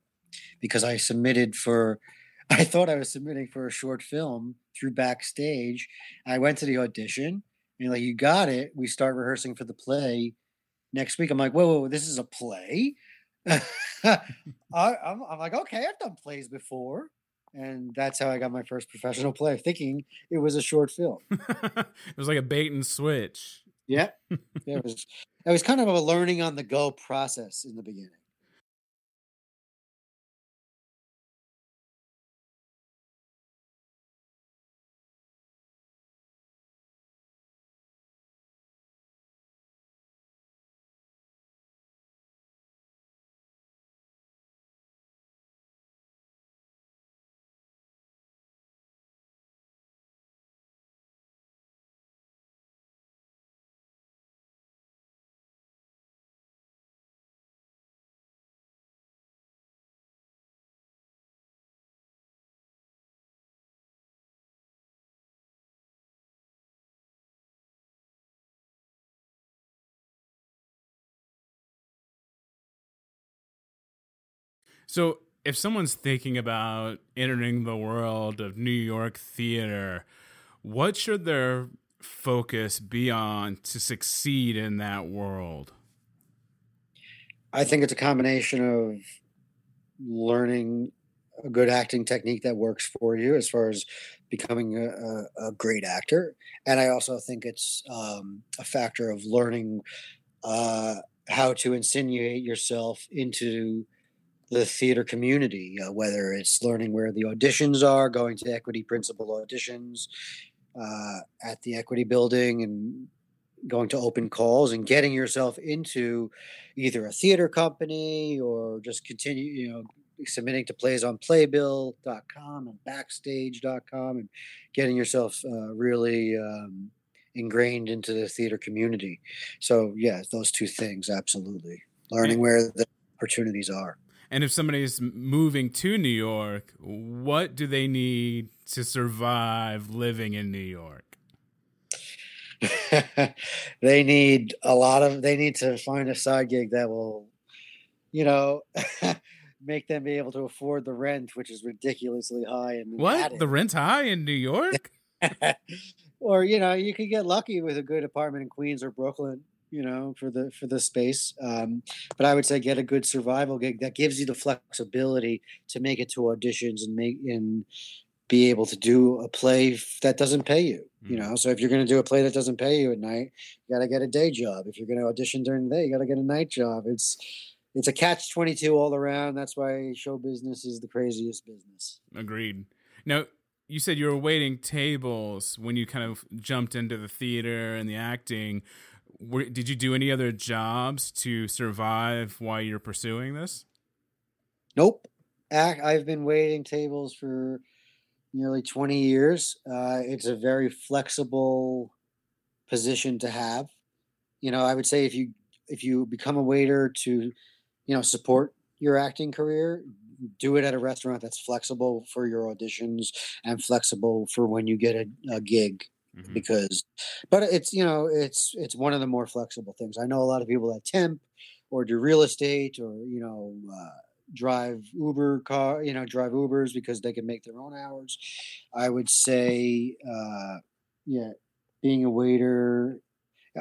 because I submitted for. [LAUGHS] I thought I was submitting for a short film through backstage. I went to the audition and like, you got it. We start rehearsing for the play next week. I'm like, whoa, whoa, whoa this is a play. [LAUGHS] I, I'm, I'm like, okay, I've done plays before and that's how I got my first professional play, thinking it was a short film. [LAUGHS] it was like a bait and switch. Yeah, yeah [LAUGHS] it was. It was kind of a learning on the go process in the beginning. So, if someone's thinking about entering the world of New York theater, what should their focus be on to succeed in that world? I think it's a combination of learning a good acting technique that works for you as far as becoming a, a, great actor. And I also think it's um, a factor of learning uh, how to insinuate yourself into the theater community, uh, whether it's learning where the auditions are, going to equity principal auditions uh, at the equity building and going to open calls and getting yourself into either a theater company or just continue, you know, submitting to plays on playbill.com and backstage.com and getting yourself uh, really um, ingrained into the theater community. So, yeah, those two things, absolutely. Learning where the opportunities are. And if somebody's moving to New York, what do they need to survive living in New York? [LAUGHS] they need a lot of they need to find a side gig that will you know [LAUGHS] make them be able to afford the rent which is ridiculously high in what? The rent's high in new york? [LAUGHS] Or you know you could get lucky with a good apartment in queens or brooklyn you know for the for the space um, but i would say get a good survival gig that gives you the flexibility to make it to auditions and make and be able to do a play that doesn't pay you you mm. know? So if you're going to do a play that doesn't pay you at night you got to get a day job. If you're going to audition during the day you got to get a night job. It's it's a catch 22 all around. That's why show business is the craziest business. Agreed. Now you said you were waiting tables when you kind of jumped into the theater and the acting were, did you do any other jobs to survive while you're pursuing this nope i've been waiting tables for nearly 20 years. Uh, it's a very flexible position to have. You know, I would say if you if you become a waiter to, you know, support your acting career, do it at a restaurant that's flexible for your auditions and flexible for when you get a, a gig. Mm-hmm. Because, but it's you know it's it's one of the more flexible things. I know a lot of people that temp or do real estate or you know uh, drive Uber car, you know, drive Ubers because they can make their own hours. I would say, uh, yeah, being a waiter.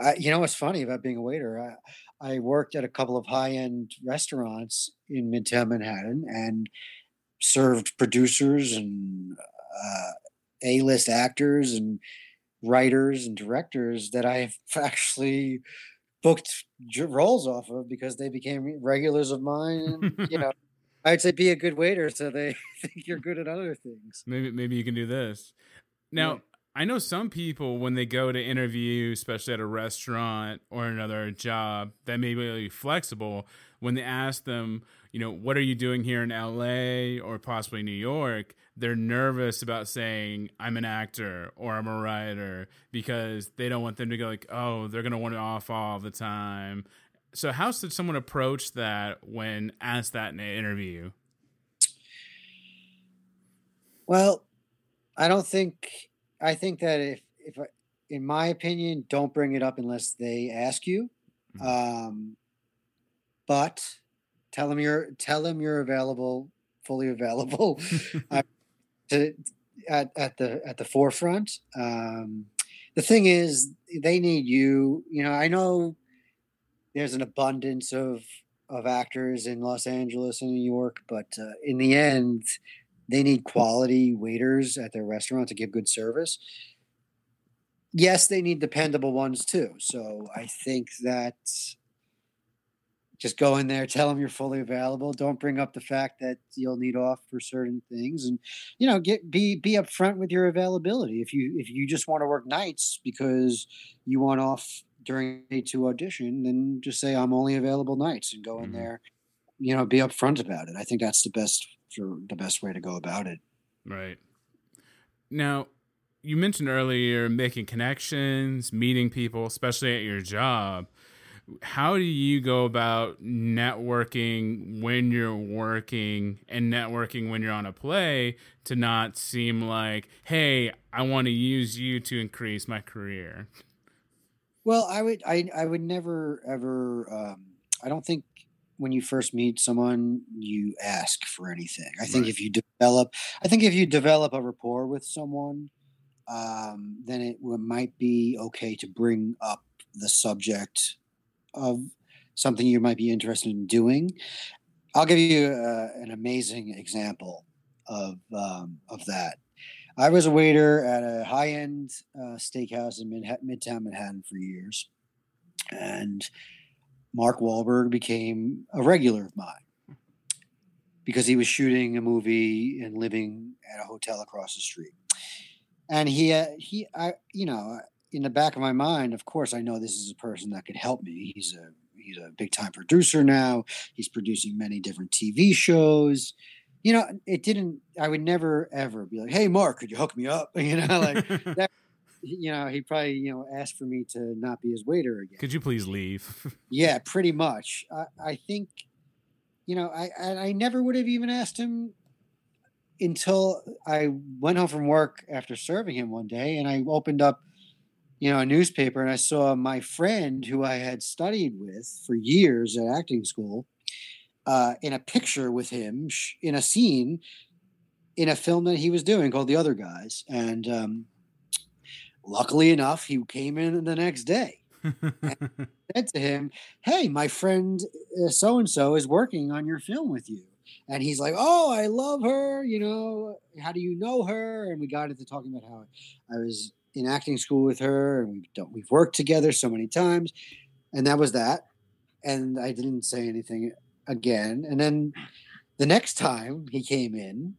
I, you know what's funny about being a waiter? I, I worked at a couple of high end restaurants in Midtown Manhattan and served producers and uh, A list actors and writers and directors that I've [LAUGHS] actually booked roles off of because they became regulars of mine. And, you know, [LAUGHS] I'd say be a good waiter so they [LAUGHS] think you're good at other things. Maybe maybe you can do this. Now, yeah. I know some people when they go to interview, especially at a restaurant or another job, that may be flexible. When they ask them, you know, what are you doing here in LA or possibly New York? They're nervous about saying I'm an actor or I'm a writer because they don't want them to go like, oh, they're gonna want it off all the time. So, how should someone approach that when asked that in an interview? Well, I don't think I think that if if in my opinion, don't bring it up unless they ask you. Mm-hmm. Um, but tell them you're tell them you're available, fully available, [LAUGHS] uh, to at at the at the forefront. Um, the thing is, they need you. You know, I know there's an abundance of of actors in Los Angeles and New York, but uh, in the end, they need quality waiters at their restaurant to give good service. Yes, they need dependable ones too. So I think that just go in there, tell them you're fully available. Don't bring up the fact that you'll need off for certain things, and you know, get be be upfront with your availability. If you if you just want to work nights because you want off during a to audition, then just say I'm only available nights and go in mm-hmm. there. You know, be upfront about it. I think that's the best for the best way to go about it. Right. Now, you mentioned earlier making connections, meeting people, especially at your job. How do you go about networking when you're working and networking when you're on a play to not seem like, hey, I want to use you to increase my career? Well, I would I I would never ever um, I don't think when you first meet someone you ask for anything. I think right. if you develop I think if you develop a rapport with someone um, then it might be okay to bring up the subject of something you might be interested in doing. I'll give you uh, an amazing example of um, of that. I was a waiter at a high end uh, steakhouse in Midtown Manhattan for years. And Mark Wahlberg became a regular of mine because he was shooting a movie and living at a hotel across the street. And he, uh, he, I, you know, in the back of my mind, of course, I know this is a person that could help me. He's a he's a big time producer now. He's producing many different TV shows. You know, it didn't. I would never ever be like, "Hey, Mark, could you hook me up?" [LAUGHS] You know, like [LAUGHS] that. You know, he probably you know asked for me to not be his waiter again. Could you please leave? [LAUGHS] yeah, pretty much. I, I think, you know, I I I never would have even asked him until I went home from work after serving him one day, and I opened up you know, a newspaper and I saw my friend who I had studied with for years at acting school uh, in a picture with him sh- in a scene in a film that he was doing called The Other Guys. And um, luckily enough, he came in the next day. [LAUGHS] and said to him, Hey, my friend so and so is working on your film with you. And he's like, Oh, I love her. You know, how do you know her? And we got into talking about how I was in acting school with her, and we've done, we've worked together so many times, and that was that. And I didn't say anything again. And then the next time he came in,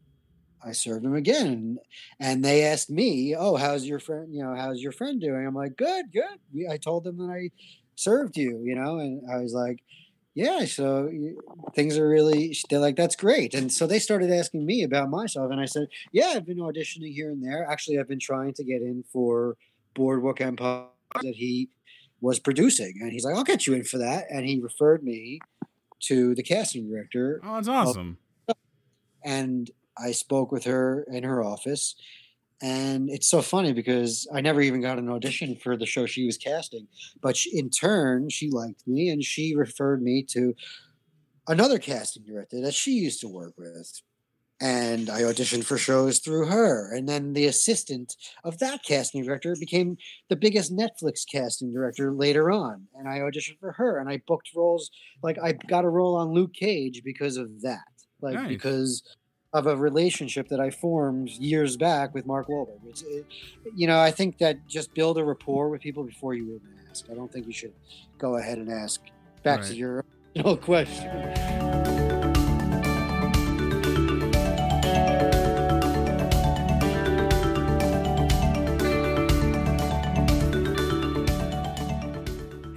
I served him again, and they asked me, "Oh, how's your friend? You know, how's your friend doing?" I'm like, "Good, good." I told them that I served you, you know, and I was like, yeah, so things are really they're like that's great, and so they started asking me about myself, and I said, yeah, I've been auditioning here and there. Actually, I've been trying to get in for Boardwalk Empire that he was producing, and he's like, I'll get you in for that, and he referred me to the casting director. Oh, that's awesome. And I spoke with her in her office, and it's so funny because I never even got an audition for the show she was casting. But she, in turn, she liked me and she referred me to another casting director that she used to work with. And I auditioned for shows through her. And then the assistant of that casting director became the biggest Netflix casting director later on. And I auditioned for her and I booked roles. Like I got a role on Luke Cage because of that. Like nice. because of a relationship that I formed years back with Mark Wahlberg. It's, it, you know, I think that just build a rapport with people before you even ask. I don't think you should go ahead and ask. Back right. to your [LAUGHS] original question.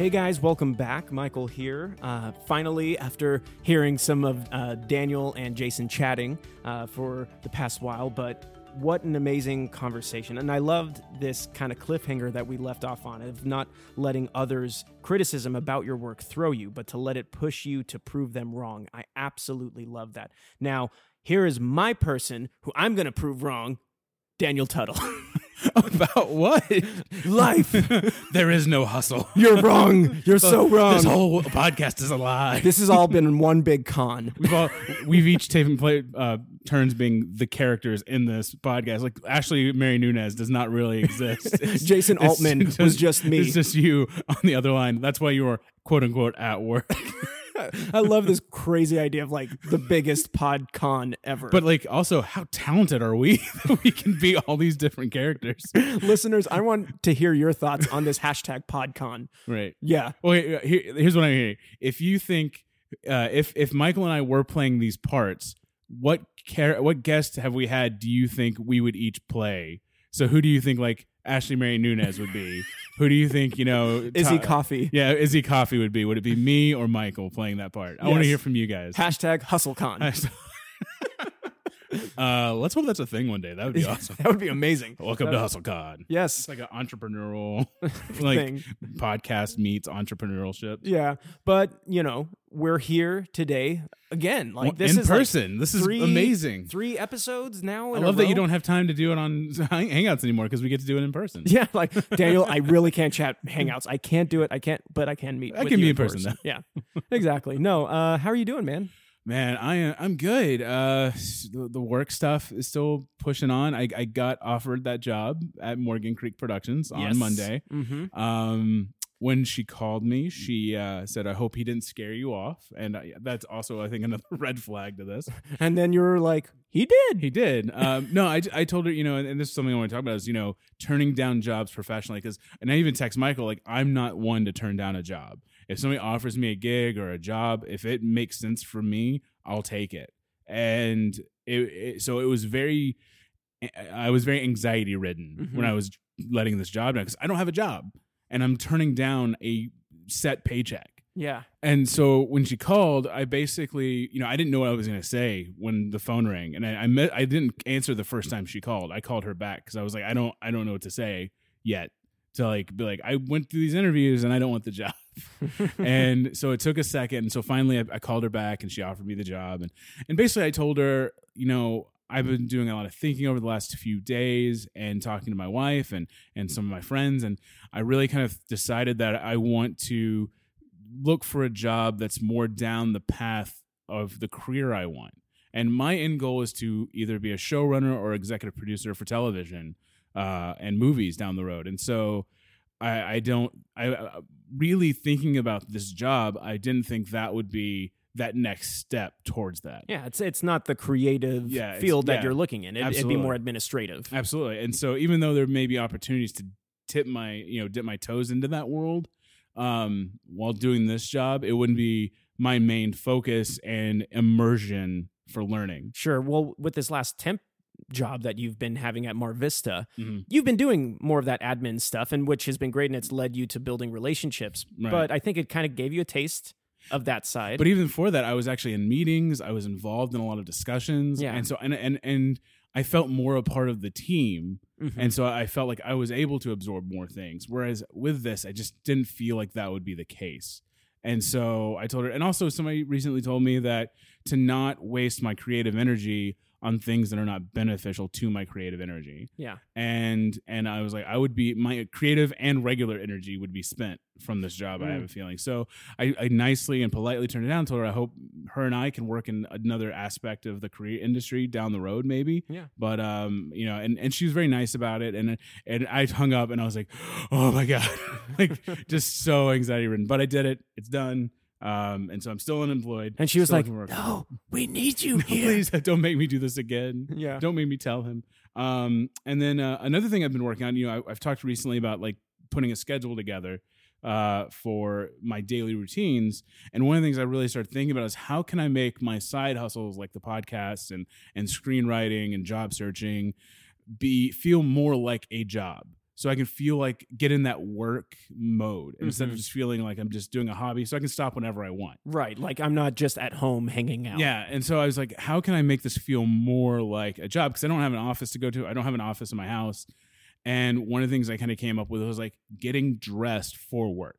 Hey guys, welcome back. Michael here. Uh, finally, after hearing some of uh, Daniel and Jason chatting uh, for the past while, but what an amazing conversation. And I loved this kind of cliffhanger that we left off on of not letting others' criticism about your work throw you, but to let it push you to prove them wrong. I absolutely love that. Now, here is my person who I'm going to prove wrong Daniel Tuttle. [LAUGHS] [LAUGHS] About what? Life. [LAUGHS] there is no hustle. [LAUGHS] You're wrong. You're so wrong. This whole podcast is a lie. This has all been one big con. We've all we've each taken play, uh, turns being the characters in this podcast. Like Ashley Mary Nunez does not really exist. Jason Altman just, was just me. It's just you on the other line. That's why you are quote unquote at work. I love this crazy idea of like the biggest pod con ever. But like also how talented are we [LAUGHS] that we can be all these different characters? [LAUGHS] Listeners, I want to hear your thoughts on this hashtag podcon. Right. Yeah. Well, here, here's what I'm hearing. If you think uh, if if Michael and I were playing these parts, what care what guest have we had do you think we would each play? So who do you think like Ashley Mary Nunez would be? Who do you think, you know, [LAUGHS] Izzy Coffee. Yeah, Izzy Coffee would be. Would it be me or Michael playing that part? I want to hear from you guys. Hashtag HustleCon. [LAUGHS] Uh, let's hope that's a thing one day. That would be [LAUGHS] awesome. that would be amazing. Welcome to HustleCon. Yes, it's like an entrepreneurial [LAUGHS] like thing. podcast meets entrepreneurship. Yeah, but you know, we're here today again. Like this in is person. Like this is three, amazing. Three episodes now. I love that you don't have time to do it on [LAUGHS] Hangouts anymore because we get to do it in person. Yeah, like Daniel, I really can't chat Hangouts. I can't do it. I can't, but I can meet. I can be in person. though. Yeah, exactly. No, uh, how are you doing, man? Man, I I'm good. Uh, the, the, work stuff is still pushing on. I, I got offered that job at Morgan Creek Productions on yes. Monday. Mm-hmm. Um, when she called me, she uh, said, "I hope he didn't scare you off," and I, that's also, I think, [LAUGHS] another red flag to this. [LAUGHS] And then you were like, "He did, he did." Um, no, I, I told her, you know, and, and, this is something I want to talk about is, you know, turning down jobs professionally because, and I even text Michael like, I'm not one to turn down a job if somebody offers me a gig or a job, if it makes sense for me, I'll take it. And it, it so it was very I was very anxiety ridden when Mhm. I was letting this job down because I don't have a job and I'm turning down a set paycheck. Yeah. And so when she called, I basically, you know, I didn't know what I was going to say when the phone rang, and I I, met, I didn't answer the first time she called. I called her back because I was like, I don't, I don't know what to say yet. To like be like, I went through these interviews and I don't want the job. [LAUGHS] and so it took a second. And so finally, I, I called her back, and she offered me the job. And and basically, I told her, you know, I've been doing a lot of thinking over the last few days and talking to my wife and and some of my friends, and I really kind of decided that I want to look for a job that's more down the path of the career I want. And my end goal is to either be a showrunner or executive producer for television uh, and movies down the road. And so I, I don't, I uh, really thinking about this job, I didn't think that would be that next step towards that. Yeah, it's it's not the creative Yeah, field that yeah, you're looking in. It, it'd be more administrative. Absolutely. And so even though there may be opportunities to tip my, you know, dip my toes into that world, um, while doing this job, it wouldn't be my main focus and immersion for learning. Sure. Well, with this last temp job that you've been having at Mar Vista, Mhm. you've been doing more of that admin stuff, and which has been great, and it's led you to building relationships. Right. But I think it kind of gave you a taste of that side. But even for that, I was actually in meetings. I was involved in a lot of discussions. Yeah. And so and and and I felt more a part of the team. Mhm. And so I felt like I was able to absorb more things. Whereas with this, I just didn't feel like that would be the case. And so I told her, and also somebody recently told me that to not waste my creative energy on things that are not beneficial to my creative energy. yeah. And and I was like, I would be my creative and regular energy would be spent from this job. I have Mm. a feeling. So I, I nicely and politely turned it down. Told her I hope her and I can work in another aspect of the career industry down the road, maybe. Yeah. But um, you know, and and she was very nice about it. And and I hung up and I was like, [GASPS] oh my god, [LAUGHS] like just so anxiety ridden. But I did it. It's done. Um, and so I'm still unemployed. And she was like, looking for work. "No, we need you [LAUGHS] No, here." please [LAUGHS] don't make me do this again. Yeah. Don't make me tell him. Um, and then uh, another thing I've been working on, you know, I, I've talked recently about like putting a schedule together uh, for my daily routines. And one of the things I really started thinking about is how can I make my side hustles like the podcast and and screenwriting and job searching be feel more like a job. So I can feel like get in that work mode instead of Mhm. just feeling like I'm just doing a hobby. So I can stop whenever I want. Right. Like I'm not just at home hanging out. Yeah, and so I was like, how can I make this feel more like a job? Because I don't have an office to go to. I don't have an office in my house. And one of the things I kind of came up with was like getting dressed for work.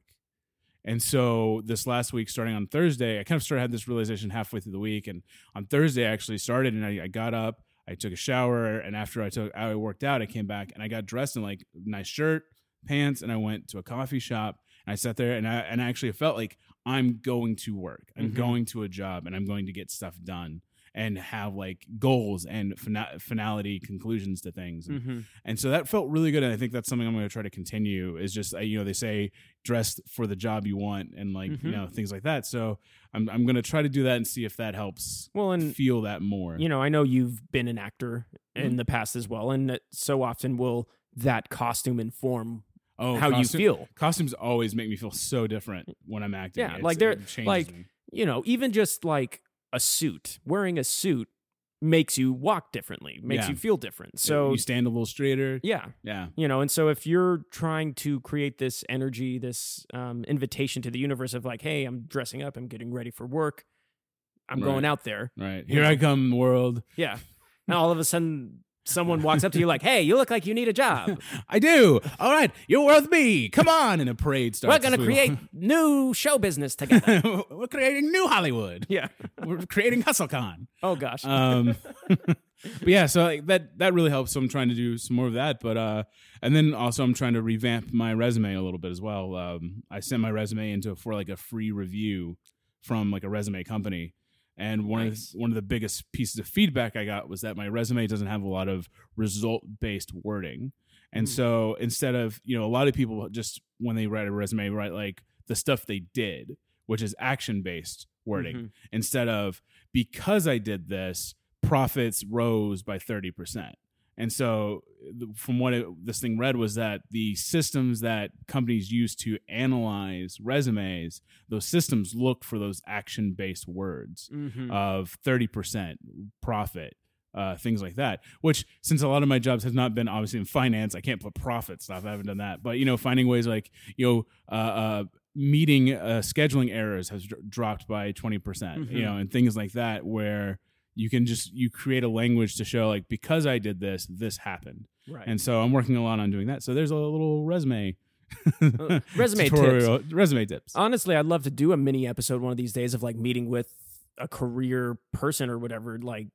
And so this last week, starting on Thursday, I kind of started had this realization halfway through the week. And on Thursday, I actually started, and I, I got up, I took a shower, and after I took, I worked out, I came back and I got dressed in like nice shirt, pants, and I went to a coffee shop. And I sat there, and I and I actually felt like I'm going to work, I'm Mhm. going to a job, and I'm going to get stuff done and have like goals and fina- finality conclusions to things. And, hmm and so that felt really good. And I think that's something I'm going to try to continue is just, uh, you know, they say dress for the job you want and like, Mhm. you know, things like that. So I'm, I'm going to try to do that and see if that helps Well, and feel that more. you know, I know you've been an actor in Mhm. the past as well, and so often will that costume inform oh, how costume- you feel. Costumes always make me feel so different when I'm acting. Yeah, It's- like they're- like- me. You know, even just like a suit, wearing a suit makes you walk differently, makes Yeah. you feel different. So you stand a little straighter. yeah, Yeah. you know, and so if you're trying to create this energy, this um, invitation to the universe of like, hey, I'm dressing up, I'm getting ready for work, I'm going out there, Right. Here I come, world. yeah. Now all of a sudden, someone walks up to you like, hey, you look like you need a job. [LAUGHS] I do. All right. You're worth me. Come on. And a parade starts. We're gonna create [LAUGHS] new show business together. [LAUGHS] We're creating new Hollywood. yeah. We're creating HustleCon. Oh gosh. Um, but yeah, so like, that that really helps. So I'm trying to do some more of that. But uh, and then also I'm trying to revamp my resume a little bit as well. Um, I sent my resume into for like a free review from like a resume company. And one Nice. of one of the biggest pieces of feedback I got was that my resume doesn't have a lot of result based wording. And Hmm. so instead of, you know, a lot of people just when they write a resume write like the stuff they did, which is action based wording Mhm. instead of because I did this, profits rose by 30%. And so, from what it, this thing read, was that the systems that companies use to analyze resumes, those systems look for those action based words Mhm. of 30% profit, uh, things like that. Which, since a lot of my jobs has not been obviously in finance, I can't put profit stuff. I haven't done that. But you know, finding ways like you know, uh, uh, meeting uh, scheduling errors has dr- dropped by twenty percent. You Mhm. know, and things like that where you can just you create a language to show like because I did this, this happened. Right. And so I'm working a lot on doing that. So there's a little resume. Uh, resume [LAUGHS] tutorial, resume tips. Honestly, I'd love to do a mini episode one of these days of like meeting with a career person or whatever. Like,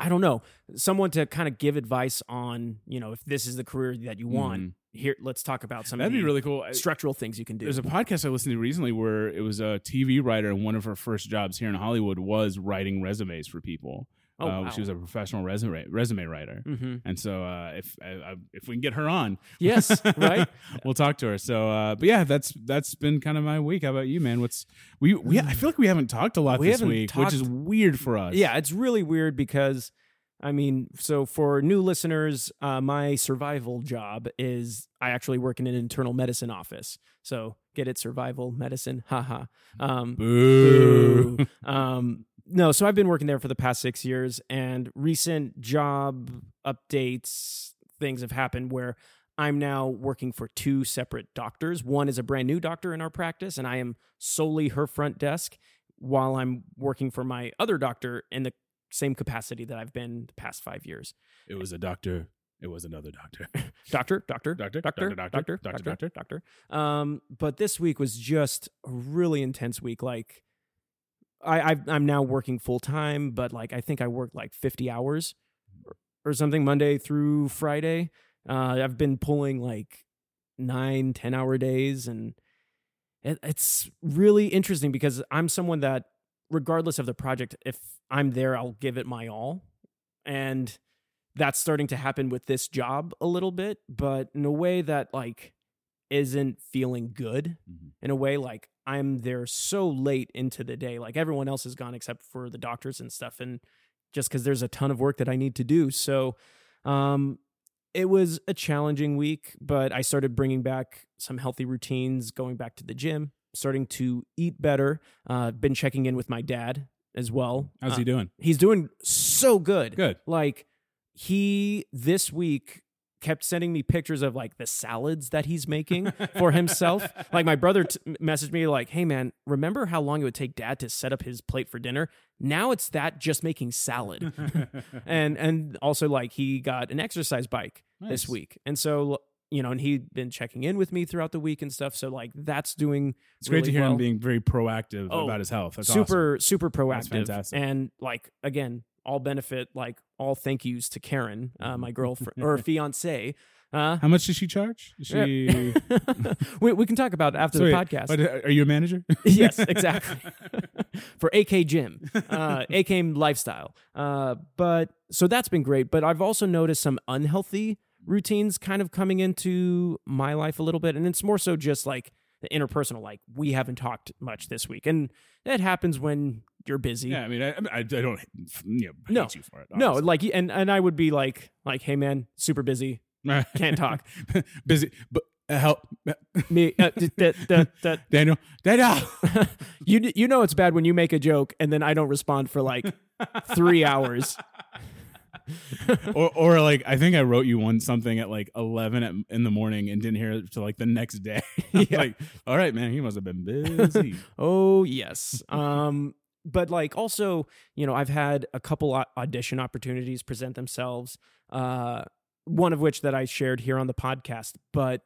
I don't know, someone to kind of give advice on, you know, if this is the career that you want. Mm-hmm. Here, let's talk about some. That'd of be really cool. Structural things you can do. There's a podcast I listened to recently where it was a TV writer, and one of her first jobs here in Hollywood was writing resumes for people. Oh, uh, wow. She was a professional resume resume writer, hmm and so uh, if I, I, if we can get her on, Yes, [LAUGHS] right. we'll talk to her. So, uh, but yeah, that's that's been kind of my week. How about you, man? What's we we I feel like we haven't talked a lot We this week, which is weird for us. Yeah, it's really weird because, I mean, so for new listeners, uh, my survival job is I actually work in an internal medicine office. So get it, survival medicine, haha. Um, Boo. boo. um, no, so I've been working there for the past six years, and recent job updates, things have happened where I'm now working for two separate doctors. One is a brand new doctor in our practice, and I am solely her front desk while I'm working for my other doctor in the same capacity that I've been the past five years. It was a doctor. It was another doctor. [LAUGHS] Doctor, doctor, Doctor, doctor, doctor, doctor, doctor, doctor, doctor, doctor, doctor. Um, but this week was just a really intense week. Like, I I've, I'm now working full time, but like I think I worked like 50 hours or, or something Monday through Friday. Uh, I've been pulling like nine, 10 hour days, and it, it's really interesting because I'm someone that, regardless of the project, if I'm there, I'll give it my all, and that's starting to happen with this job a little bit, but in a way that like isn't feeling good. Mhm. In a way like I'm there so late into the day, like everyone else is gone except for the doctors and stuff, and just because there's a ton of work that I need to do. So, um, it was a challenging week, but I started bringing back some healthy routines, going back to the gym, starting to eat better. Uh, been checking in with my dad as well. How's Uh, he doing? He's doing so good. Good. Like he this week kept sending me pictures of like the salads that he's making for himself. [LAUGHS] like my brother t- messaged me like, "Hey man, remember how long it would take dad to set up his plate for dinner? Now it's that just making salad." [LAUGHS] and and also like he got an exercise bike this week. And so you know, and he'd been checking in with me throughout the week and stuff. So like that's doing It's great to hear well him being very proactive Oh, about his health. That's awesome. super super proactive fantastic. and like again all benefit like all thank yous to karen uh, Mm-hmm. my girlfriend [LAUGHS] or fiance uh How much does she charge? Is she [LAUGHS] we, we can talk about after the podcast But uh, are you a manager? [LAUGHS] yes exactly for ak gym uh ak lifestyle uh but so that's been great but i've also noticed some unhealthy routines kind of coming into my life a little bit and it's more so just like the interpersonal like we haven't talked much this week and that happens when you're busy yeah, I mean, I, I, I don't you know, hate No. you for it. No, like and and I would be like like, hey man, super busy, [LAUGHS] can't talk. [LAUGHS] Busy, but uh, help, [LAUGHS] Me, uh, d- d- Daniel. Daniel. you you know it's bad when you make a joke and then I don't respond for like three hours. or, or like, I think I wrote you one something at like eleven at, in the morning and didn't hear it till like the next day. Yeah. Like, all right, man, he must have been busy. Oh yes. Um, but like also, you know, I've had a couple audition opportunities present themselves. Uh, one of which that I shared here on the podcast, but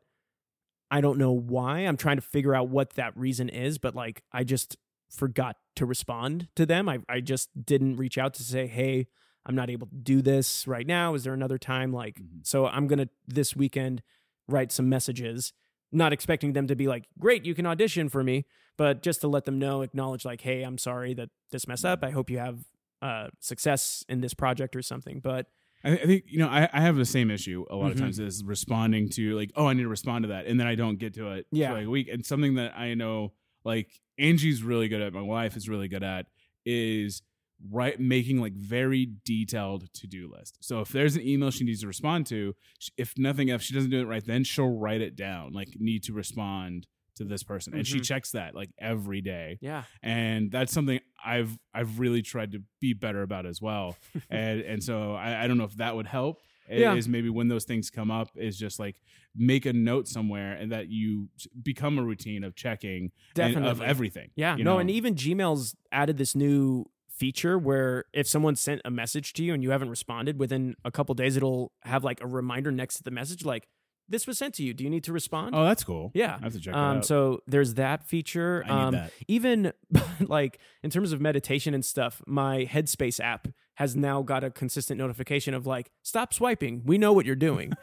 I don't know why. I'm trying to figure out what that reason is, but like I just forgot to respond to them. I I just didn't reach out to say, "Hey, I'm not able to do this right now. Is there another time?" Like, Mhm. so I'm gonna this weekend write some messages, not expecting them to be like, "Great, you can audition for me," but just to let them know, acknowledge like, "Hey, I'm sorry that this messed up. I hope you have uh, success in this project or something." But I, I think you know I, I have the same issue a lot of Mhm. times is responding to like oh I need to respond to that and then I don't get to it Yeah. for like a week and something that I know like Angie's really good at my wife is really good at is right making like very detailed to do list so if there's an email she needs to respond to if nothing else she doesn't do it right then she'll write it down like need to respond to this person, and she Mhm. checks that like every day Yeah. and that's something I've I've really tried to be better about as well. [LAUGHS] and and so I, I don't know if that would help. Yeah. Is maybe when those things come up, is just like make a note somewhere and that you become a routine of checking Definitely. of everything. Yeah, you no, know? and even Gmail's added this new feature where if someone sent a message to you and you haven't responded within a couple days, it'll have like a reminder next to the message, like this was sent to you. Do you need to respond? oh, that's cool. yeah. I have to check Um, so there's that feature. I need um, that. Even [LAUGHS] like in terms of meditation and stuff, my Headspace app has now got a consistent notification of like, stop swiping. We know what you're doing. [LAUGHS] [LAUGHS]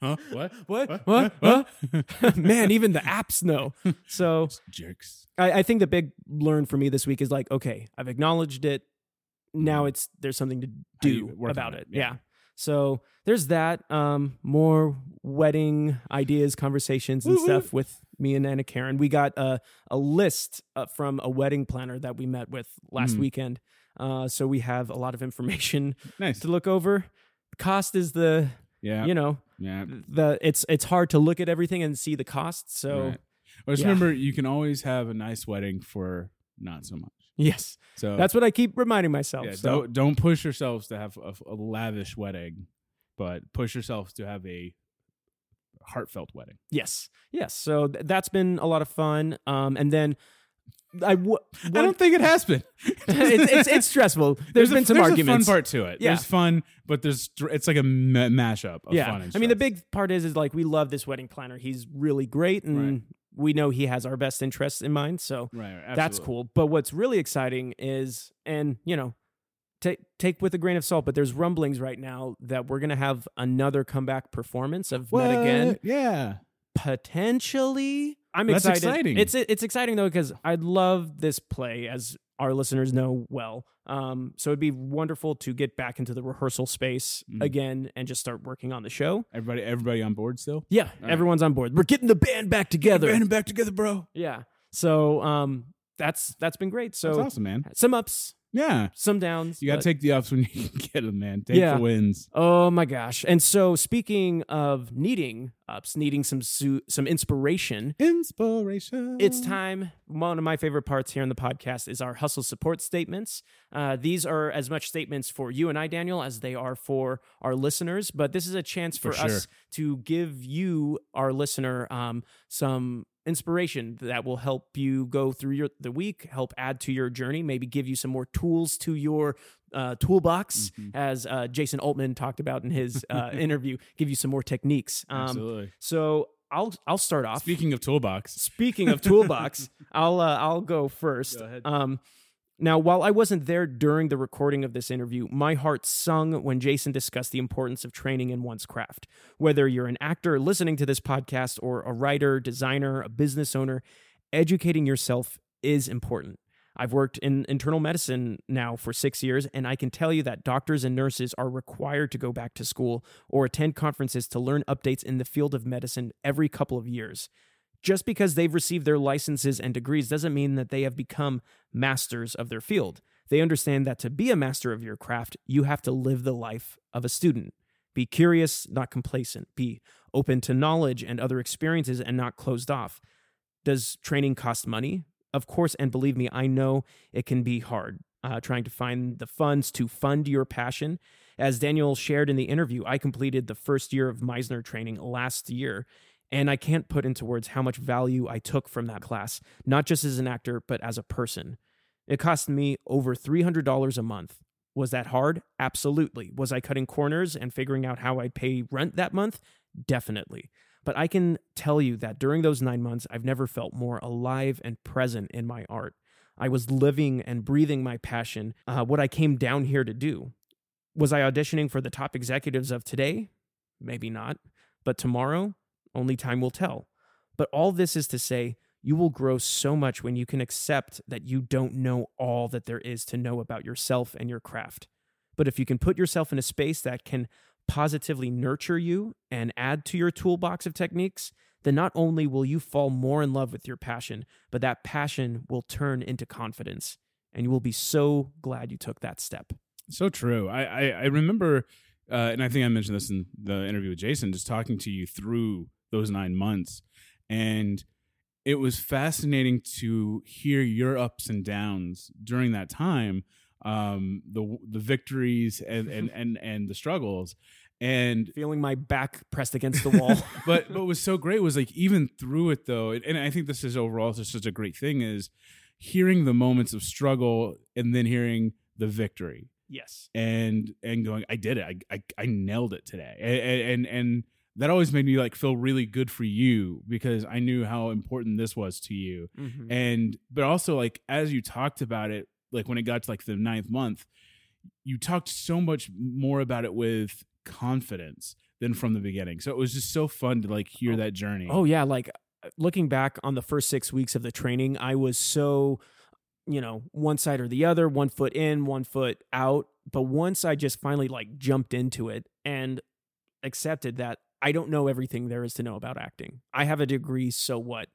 huh? What? what? What? What? Huh? [LAUGHS] Man, even the apps know. So [LAUGHS] Jerks. I, I think the big learn for me this week is like, okay, I've acknowledged it. Now it's there's something to do about it, it. yeah. Yeah. So there's that. Um, more wedding ideas, conversations, and stuff with me and Anna Karen. We got a a list uh, from a wedding planner that we met with last Mhm. weekend. Uh, so we have a lot of information Nice. to look over. Cost is the Yeah. you know yeah. the it's it's hard to look at everything and see the costs. So Right. Well, just yeah. remember, you can always have a nice wedding for not so much. yes, So that's what I keep reminding myself. Yeah, so. don't don't push yourselves to have a, a lavish wedding, but push yourselves to have a heartfelt wedding. Yes, yes. So th- that's been a lot of fun. Um, and then I w- I don't think it has been. [LAUGHS] it's, it's it's stressful. There's a, been some there's arguments. a fun part to it. Yeah. There's fun, but there's it's like a mashup of yeah, fun. And I mean the big part is is like we love this wedding planner. He's really great, and Right. we know he has our best interests in mind. So right, right, that's cool. But what's really exciting is, and you know, take take with a grain of salt. But there's rumblings right now that we're gonna have another comeback performance of Met Again. Yeah, potentially. I'm That's excited. exciting. It's it's exciting though because I love this play, as our listeners know well. Um, so it'd be wonderful to get back into the rehearsal space Mhm. again and just start working on the show. everybody everybody on board still. Yeah, right. everyone's on board. We're getting the band back together. Band back together, bro. Yeah. So um, that's that's been great. So That's awesome, man. some ups, Yeah, some downs. you got to take the ups when you [LAUGHS] can get them, man. Take Yeah. the wins. Oh my gosh! And so speaking of needing ups, needing some su- some inspiration. Inspiration. It's time. One of my favorite parts here in the podcast is our hustle support statements. Uh, these are as much statements for you and I, Daniel, as they are for our listeners. But this is a chance for, For us to give you, our listener, um, some inspiration that will help you go through your the week, help add to your journey, maybe give you some more tools to your uh, toolbox, Mhm. as uh, Jason Altman talked about in his uh, [LAUGHS] interview. Give you some more techniques. Um, Absolutely. so I'll I'll start off. Speaking of toolbox, Speaking of toolbox, [LAUGHS] I'll uh, I'll go first. Go ahead. Um, now, while I wasn't there during the recording of this interview, my heart sung when Jason discussed the importance of training in one's craft. Whether you're an actor listening to this podcast, or a writer, designer, a business owner, educating yourself is important. I've worked in internal medicine now for six years, and I can tell you that doctors and nurses are required to go back to school or attend conferences to learn updates in the field of medicine every couple of years. Just because they've received their licenses and degrees doesn't mean that they have become masters of their field. They understand that to be a master of your craft, you have to live the life of a student. Be curious, not complacent. Be open to knowledge and other experiences and not closed off. Does training cost money? Of course, and believe me, I know it can be hard uh, trying to find the funds to fund your passion. As Daniel shared in the interview, I completed the first year of Meisner training last year, and I can't put into words how much value I took from that class, not just as an actor, but as a person. It cost me over $300 a month. Was that hard? Absolutely. Was I cutting corners and figuring out how I'd pay rent that month? Definitely. But I can tell you that during those nine months, I've never felt more alive and present in my art. I was living and breathing my passion, uh, what I came down here to do. Was I auditioning for the top executives of today? Maybe not. But tomorrow, only time will tell. But all this is to say, you will grow so much when you can accept that you don't know all that there is to know about yourself and your craft. But if you can put yourself in a space that can positively nurture you and add to your toolbox of techniques, then not only will you fall more in love with your passion, but that passion will turn into confidence. And you will be so glad you took that step. So true. I I, I remember, uh, and I think I mentioned this in the interview with Jason, just talking to you through those nine months, and it was fascinating to hear your ups and downs during that time um the the victories and and [LAUGHS] and, and the struggles. And feeling my back pressed against the [LAUGHS] wall. But but [LAUGHS] what was so great was like even through it though and i think this is overall just such a great thing is hearing the moments of struggle and then hearing the victory. Yes. And and going i did it. I i, I nailed it today. And, and and that always made me like feel really good for you because i knew how important this was to you Mhm. and but also like as you talked about it like when it got to like the ninth month you talked so much more about it with confidence than from the beginning so it was just so fun to like hear Oh. that journey Oh yeah, like uh, looking back on the first 6 weeks of the training, I was so you know, one side or the other, one foot in, one foot out, but once I just finally like jumped into it and accepted that I don't know everything there is to know about acting. I have a degree, so what?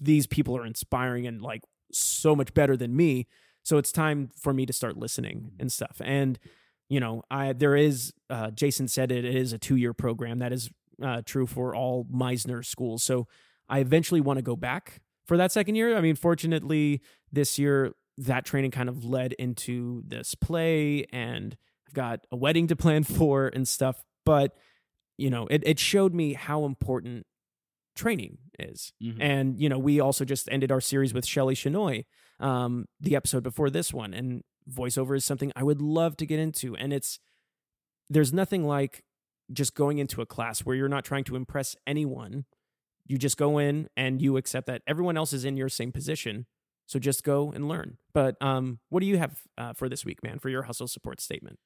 These people are inspiring and like so much better than me. So it's time for me to start listening and stuff. And you know, I there is uh, Jason said it, it is a two year program that is uh, true for all Meisner schools. So I eventually want to go back for that second year. I mean, fortunately, this year that training kind of led into this play, and I've got a wedding to plan [LAUGHS] for and stuff. But you know, it it showed me how important training is. Mhm. And you know, we also just ended our series with Shelley Shinoy, um, the episode before this one, and voiceover is something I would love to get into. And it's there's nothing like just going into a class where you're not trying to impress anyone. You just go in and you accept that everyone else is in your same position. So just go and learn. But um, what do you have uh, for this week, man, for your hustle support statement?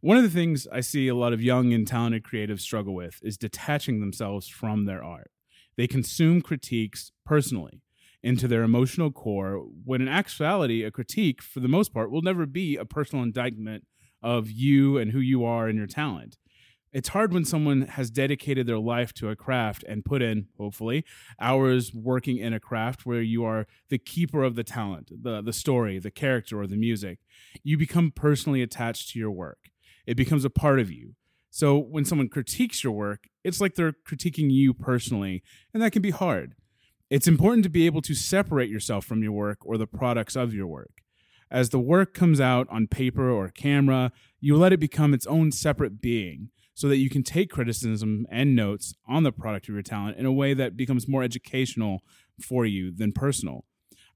One of the things I see a lot of young and talented creatives struggle with is detaching themselves from their art. They consume critiques personally into their emotional core, when in actuality, a critique, for the most part, will never be a personal indictment of you and who you are and your talent. It's hard when someone has dedicated their life to a craft and put in, hopefully, hours working in a craft where you are the keeper of the talent, the, the story, the character, or the music. You become personally attached to your work it becomes a part of you. So when someone critiques your work, it's like they're critiquing you personally, and that can be hard. It's important to be able to separate yourself from your work or the products of your work. As the work comes out on paper or camera, you let it become its own separate being so that you can take criticism and notes on the product of your talent in a way that becomes more educational for you than personal.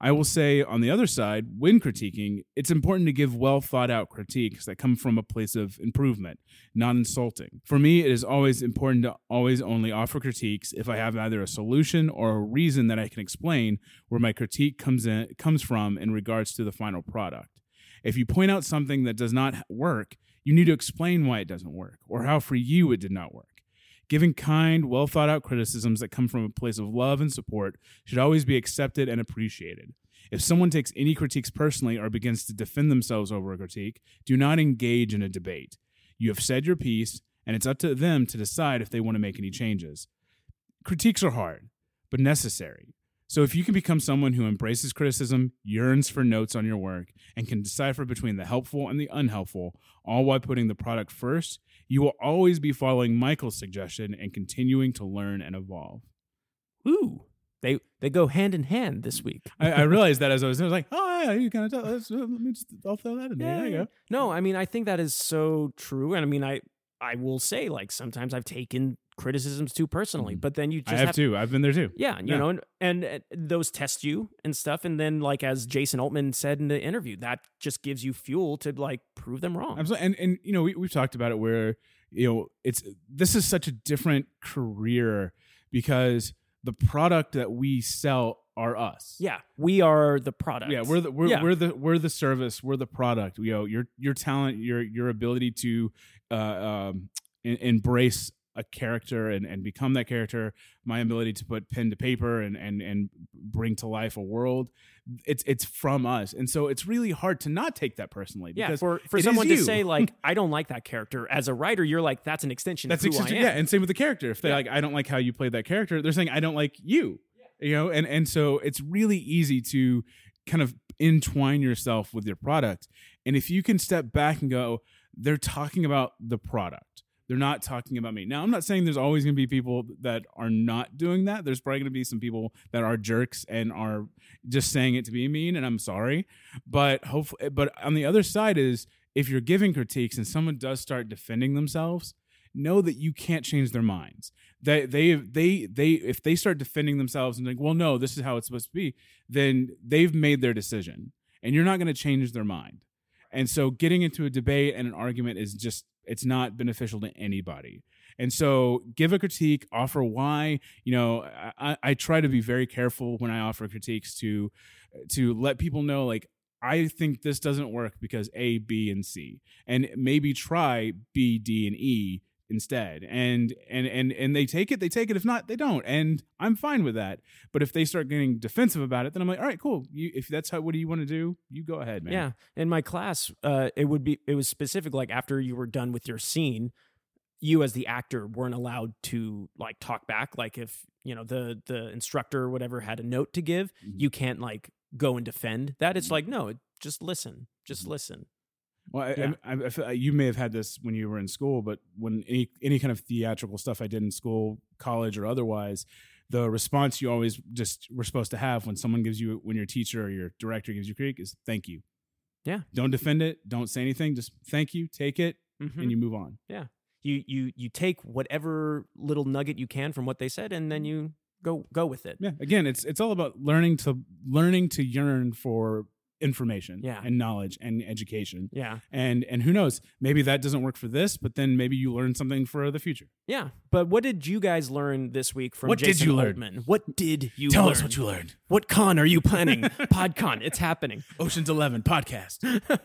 I will say on the other side, when critiquing, it's important to give well thought out critiques that come from a place of improvement, not insulting. For me, it is always important to always only offer critiques if I have either a solution or a reason that I can explain where my critique comes in comes from in regards to the final product. If you point out something that does not work, you need to explain why it doesn't work or how for you it did not work. Giving kind, well thought out criticisms that come from a place of love and support should always be accepted and appreciated. If someone takes any critiques personally or begins to defend themselves over a critique, do not engage in a debate. You have said your piece, and it's up to them to decide if they want to make any changes. Critiques are hard, but necessary. So if you can become someone who embraces criticism, yearns for notes on your work, and can decipher between the helpful and the unhelpful, all while putting the product first, you will always be following Michael's suggestion and continuing to learn and evolve. Ooh, they they go hand in hand this week. I, I [LAUGHS] realized that as I was, I was like, oh yeah, you kind of. tell. Uh, let me just, I'll throw that in there. There you go. No, I mean I think that is so true, and I mean I I will say like sometimes I've taken criticisms too personally, Mhm. but then you just I have, to. I've been there too. Yeah, you Yeah. know, and, and uh, those test you and stuff, and then like as Jason Altman said in the interview, that just gives you fuel to like prove them wrong. Absolutely. And and you know, we we've talked about it where, you know, it's this is such a different career because the product that we sell are us. Yeah, we are the product. Yeah, we're the we're, Yeah. we're the we're the service. We're the product. You know, your your talent, your your ability to uh, um, embrace a character and, and become that character. My ability to put pen to paper and and and bring to life a world. It's it's from us, and so it's really hard to not take that personally. yeah. because For for someone to say like [LAUGHS] I don't like that character as a writer, you're like that's an extension. That's of who extension- I am. yeah, and same with the character. If they Yeah. like, I don't like how you played that character, they're saying I don't like you. You know, and and so it's really easy to kind of entwine yourself with your product. And if you can step back and go, they're talking about the product. They're not talking about me. Now, I'm not saying there's always going to be people that are not doing that. There's probably going to be some people that are jerks and are just saying it to be mean, and I'm sorry. But hopefully, but on the other side is if you're giving critiques and someone does start defending themselves, know that you can't change their minds. They they they they if they start defending themselves and like, well, no, this is how it's supposed to be, then they've made their decision, and you're not going to change their mind. And so, getting into a debate and an argument is just it's not beneficial to anybody. And so, give a critique, offer why. You know, I, I try to be very careful when I offer critiques to to let people know like I think this doesn't work because A, B, and C, and maybe try B, D, and E instead and and and and they take it they take it if not they don't and i'm fine with that but if they start getting defensive about it then i'm like all right cool you, if that's how what do you want to do you go ahead man Yeah. In my class, uh, it would be it was specific. Like after you were done with your scene, you as the actor weren't allowed to like talk back. Like if you know the the instructor or whatever had a note to give, Mhm. you can't like go and defend that. It's Mhm. like no, just listen, just Mhm. listen. Well, I, Yeah. I, I, feel like you may have had this when you were in school, but when any any kind of theatrical stuff I did in school, college, or otherwise, the response you always just were supposed to have when someone gives you when your teacher or your director gives you critique is thank you. Yeah. Don't defend it. Don't say anything. Just thank you. Take it, Mhm. and you move on. Yeah. You you you take whatever little nugget you can from what they said, and then you go go with it. Yeah. Again, it's it's all about learning to learning to yearn for information Yeah. and knowledge and education. Yeah. And and who knows, maybe that doesn't work for this, but then maybe you learn something for the future. Yeah. But what did you guys learn this week from What did Jason you learn? Altman? What did you Tell learn? us what you learned. What con are you planning? [LAUGHS] PodCon. It's happening. Ocean's 11 podcast. [LAUGHS]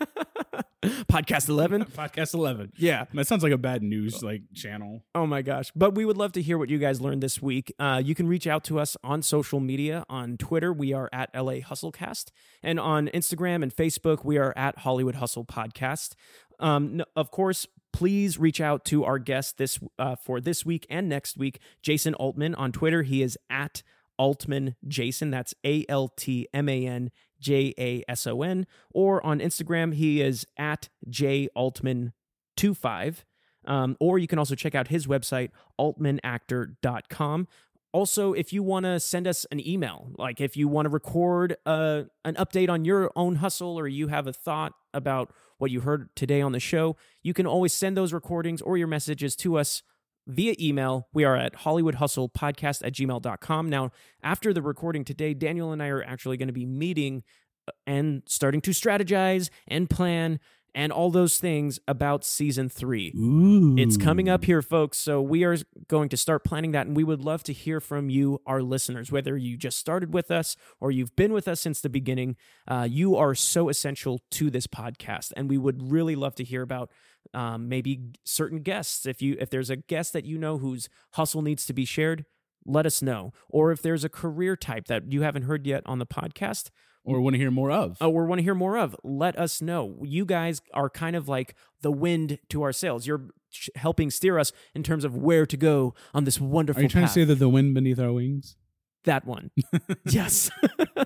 Podcast 11. [LAUGHS] podcast 11. Yeah. That sounds like a bad news like channel. Oh my gosh. But we would love to hear what you guys learned this week. Uh, you can reach out to us on social media. On Twitter, we are at LA Hustlecast. And on Instagram and Facebook, we are at Hollywood Hustle Podcast. Um, of course, please reach out to our guest this uh, for this week and next week, Jason Altman. On Twitter, he is at Altman Jason. That's A L T M A N J A S O N. Or on Instagram, he is at J Altman25. Um, or you can also check out his website, altmanactor.com. Also, if you want to send us an email, like if you want to record uh, an update on your own hustle or you have a thought about what you heard today on the show, you can always send those recordings or your messages to us via email. We are at HollywoodHustlePodcast at gmail.com. Now, after the recording today, Daniel and I are actually going to be meeting uh, and starting to strategize and plan and all those things about season three. Ooh. It's coming up here, folks. So we are going to start planning that, and we would love to hear from you, our listeners, whether you just started with us or you've been with us since the beginning. Uh, you are so essential to this podcast, and we would really love to hear about um, maybe certain guests. If you if there's a guest that you know whose hustle needs to be shared, let us know. Or if there's a career type that you haven't heard yet on the podcast, or want to hear more of. oh, or want to hear more of, let us know. You guys are kind of like the wind to our sails. You're sh- helping steer us in terms of where to go on this wonderful Are you trying path. to say that the wind beneath our wings? that one? [LAUGHS] yes.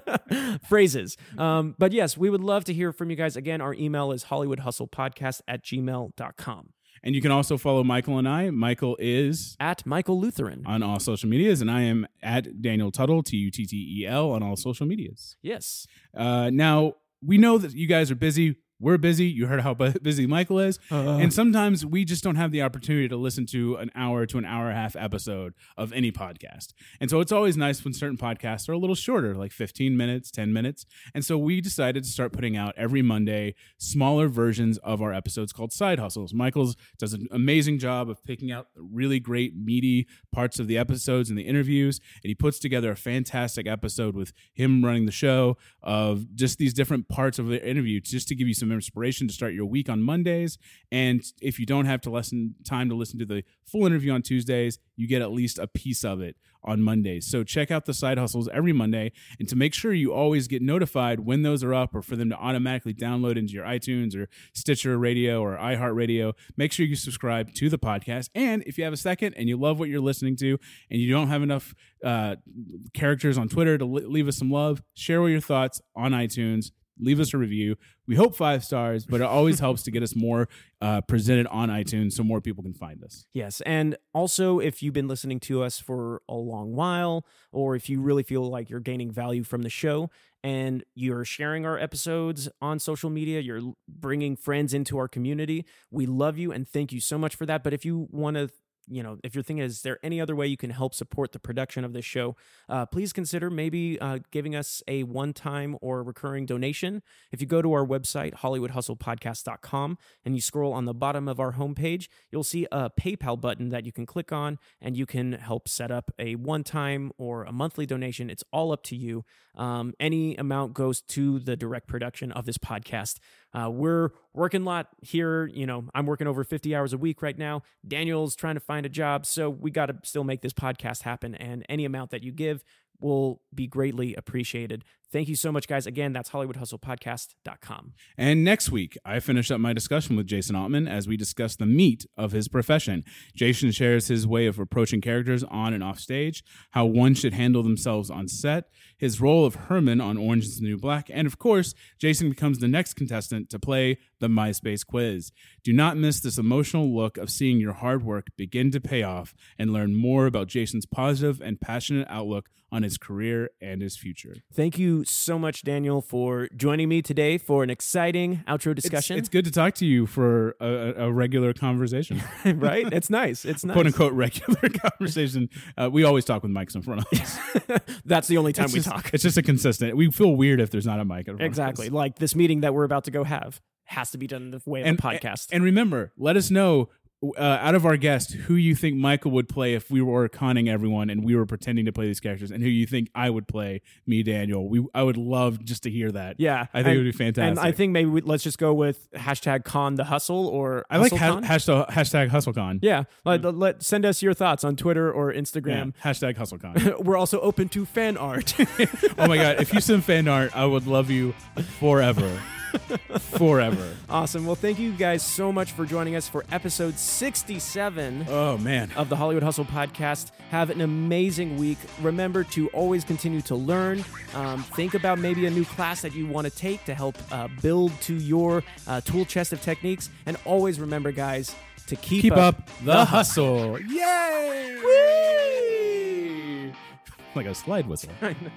[LAUGHS] Phrases. Um, but yes, we would love to hear from you guys. Again, our email is hollywoodhustlepodcast at gmail.com. And you can also follow Michael and I. Michael is At Michael Lutheran. on all social medias, and I am at Daniel Tuttle, T U T T E L, on all social medias. yes. Uh, now, we know that you guys are busy. We're busy. You heard how [LAUGHS] busy Michael is. Uh. and sometimes we just don't have the opportunity to listen to an hour to an hour and a half episode of any podcast. And so it's always nice when certain podcasts are a little shorter, like 15 minutes, 10 minutes. And so we decided to start putting out every Monday smaller versions of our episodes called Side Hustles. Michael's does an amazing job of picking out the really great, meaty parts of the episodes and the interviews. And he puts together a fantastic episode with him running the show of just these different parts of the interview just to give you some inspiration to start your week on Mondays. And if you don't have to listen time to listen to the full interview on Tuesdays, you get at least a piece of it on Mondays. So check out the side hustles every Monday and to make sure you always get notified when those are up or for them to automatically download into your iTunes or Stitcher Radio or iHeartRadio, make sure you subscribe to the podcast. And if you have a second and you love what you're listening to and you don't have enough uh, characters on Twitter to leave us some love, share your thoughts on iTunes leave us a review. We hope five stars, but it always [LAUGHS] helps to get us more uh, presented on iTunes so more people can find us. Yes. And also, if you've been listening to us for a long while, or if you really feel like you're gaining value from the show and you're sharing our episodes on social media, you're bringing friends into our community, we love you and thank you so much for that. But if you want to you know, if you're thinking, is there any other way you can help support the production of this show? Uh, please consider maybe uh, giving us a one time or recurring donation. If you go to our website, HollywoodHustlePodcast.com, and you scroll on the bottom of our homepage, you'll see a PayPal button that you can click on and you can help set up a one time or a monthly donation. It's all up to you. Um, any amount goes to the direct production of this podcast. Uh, we're working a lot here. You know, I'm working over 50 hours a week right now. Daniel's trying to find a job. So we got to still make this podcast happen. And any amount that you give will be greatly appreciated. Thank you so much, guys. Again, that's HollywoodHustlePodcast.com. And next week, I finish up my discussion with Jason Altman as we discuss the meat of his profession. Jason shares his way of approaching characters on and off stage, how one should handle themselves on set, his role of Herman on Orange is the New Black, and of course, Jason becomes the next contestant to play the MySpace quiz. Do not miss this emotional look of seeing your hard work begin to pay off and learn more about Jason's positive and passionate outlook on his career and his future. Thank you so much, Daniel, for joining me today for an exciting outro discussion. It's, it's good to talk to you for a, a regular conversation, [LAUGHS] right? It's nice. It's nice. quote unquote regular [LAUGHS] conversation. Uh, we always talk with mics in front of us. [LAUGHS] That's the only time it's we just, talk. It's just a consistent. We feel weird if there's not a mic. In front exactly. Of us. Like this meeting that we're about to go have has to be done the way of and, a podcast. And remember, let us know uh, out of our guests who you think Michael would play if we were conning everyone and we were pretending to play these characters, and who you think I would play me, Daniel. We I would love just to hear that. yeah, I think and, it would be fantastic. And I think maybe we, let's just go with hashtag con the hustle or I like ha- hashtag hashtag HustleCon. yeah, let, let send us your thoughts on Twitter or Yeah, Instagram. hashtag HustleCon. [LAUGHS] We're also open to fan art. [LAUGHS] oh my god! If you send fan art, I would love you forever, [LAUGHS] [LAUGHS] forever. awesome. Well, thank you guys so much for joining us for episode 67 Oh man. of the Hollywood Hustle podcast. Have an amazing week. Remember to always continue to learn. Um, think about maybe a new class that you want to take to help uh, build to your uh, tool chest of techniques. And always remember, guys, to keep, Keep up the hustle. Yay! [LAUGHS] Like a slide whistle. I know.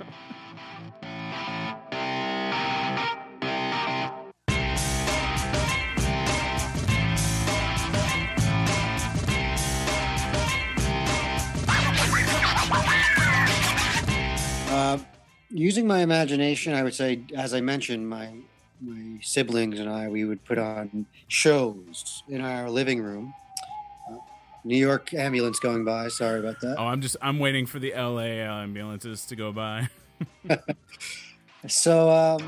Uh, using my imagination, I would say, as I mentioned, my my siblings and I, we would put on shows in our living room. Uh, New York ambulance going by. Sorry about that. Oh, I'm just I'm waiting for the LA ambulances to go by. [LAUGHS] So, um,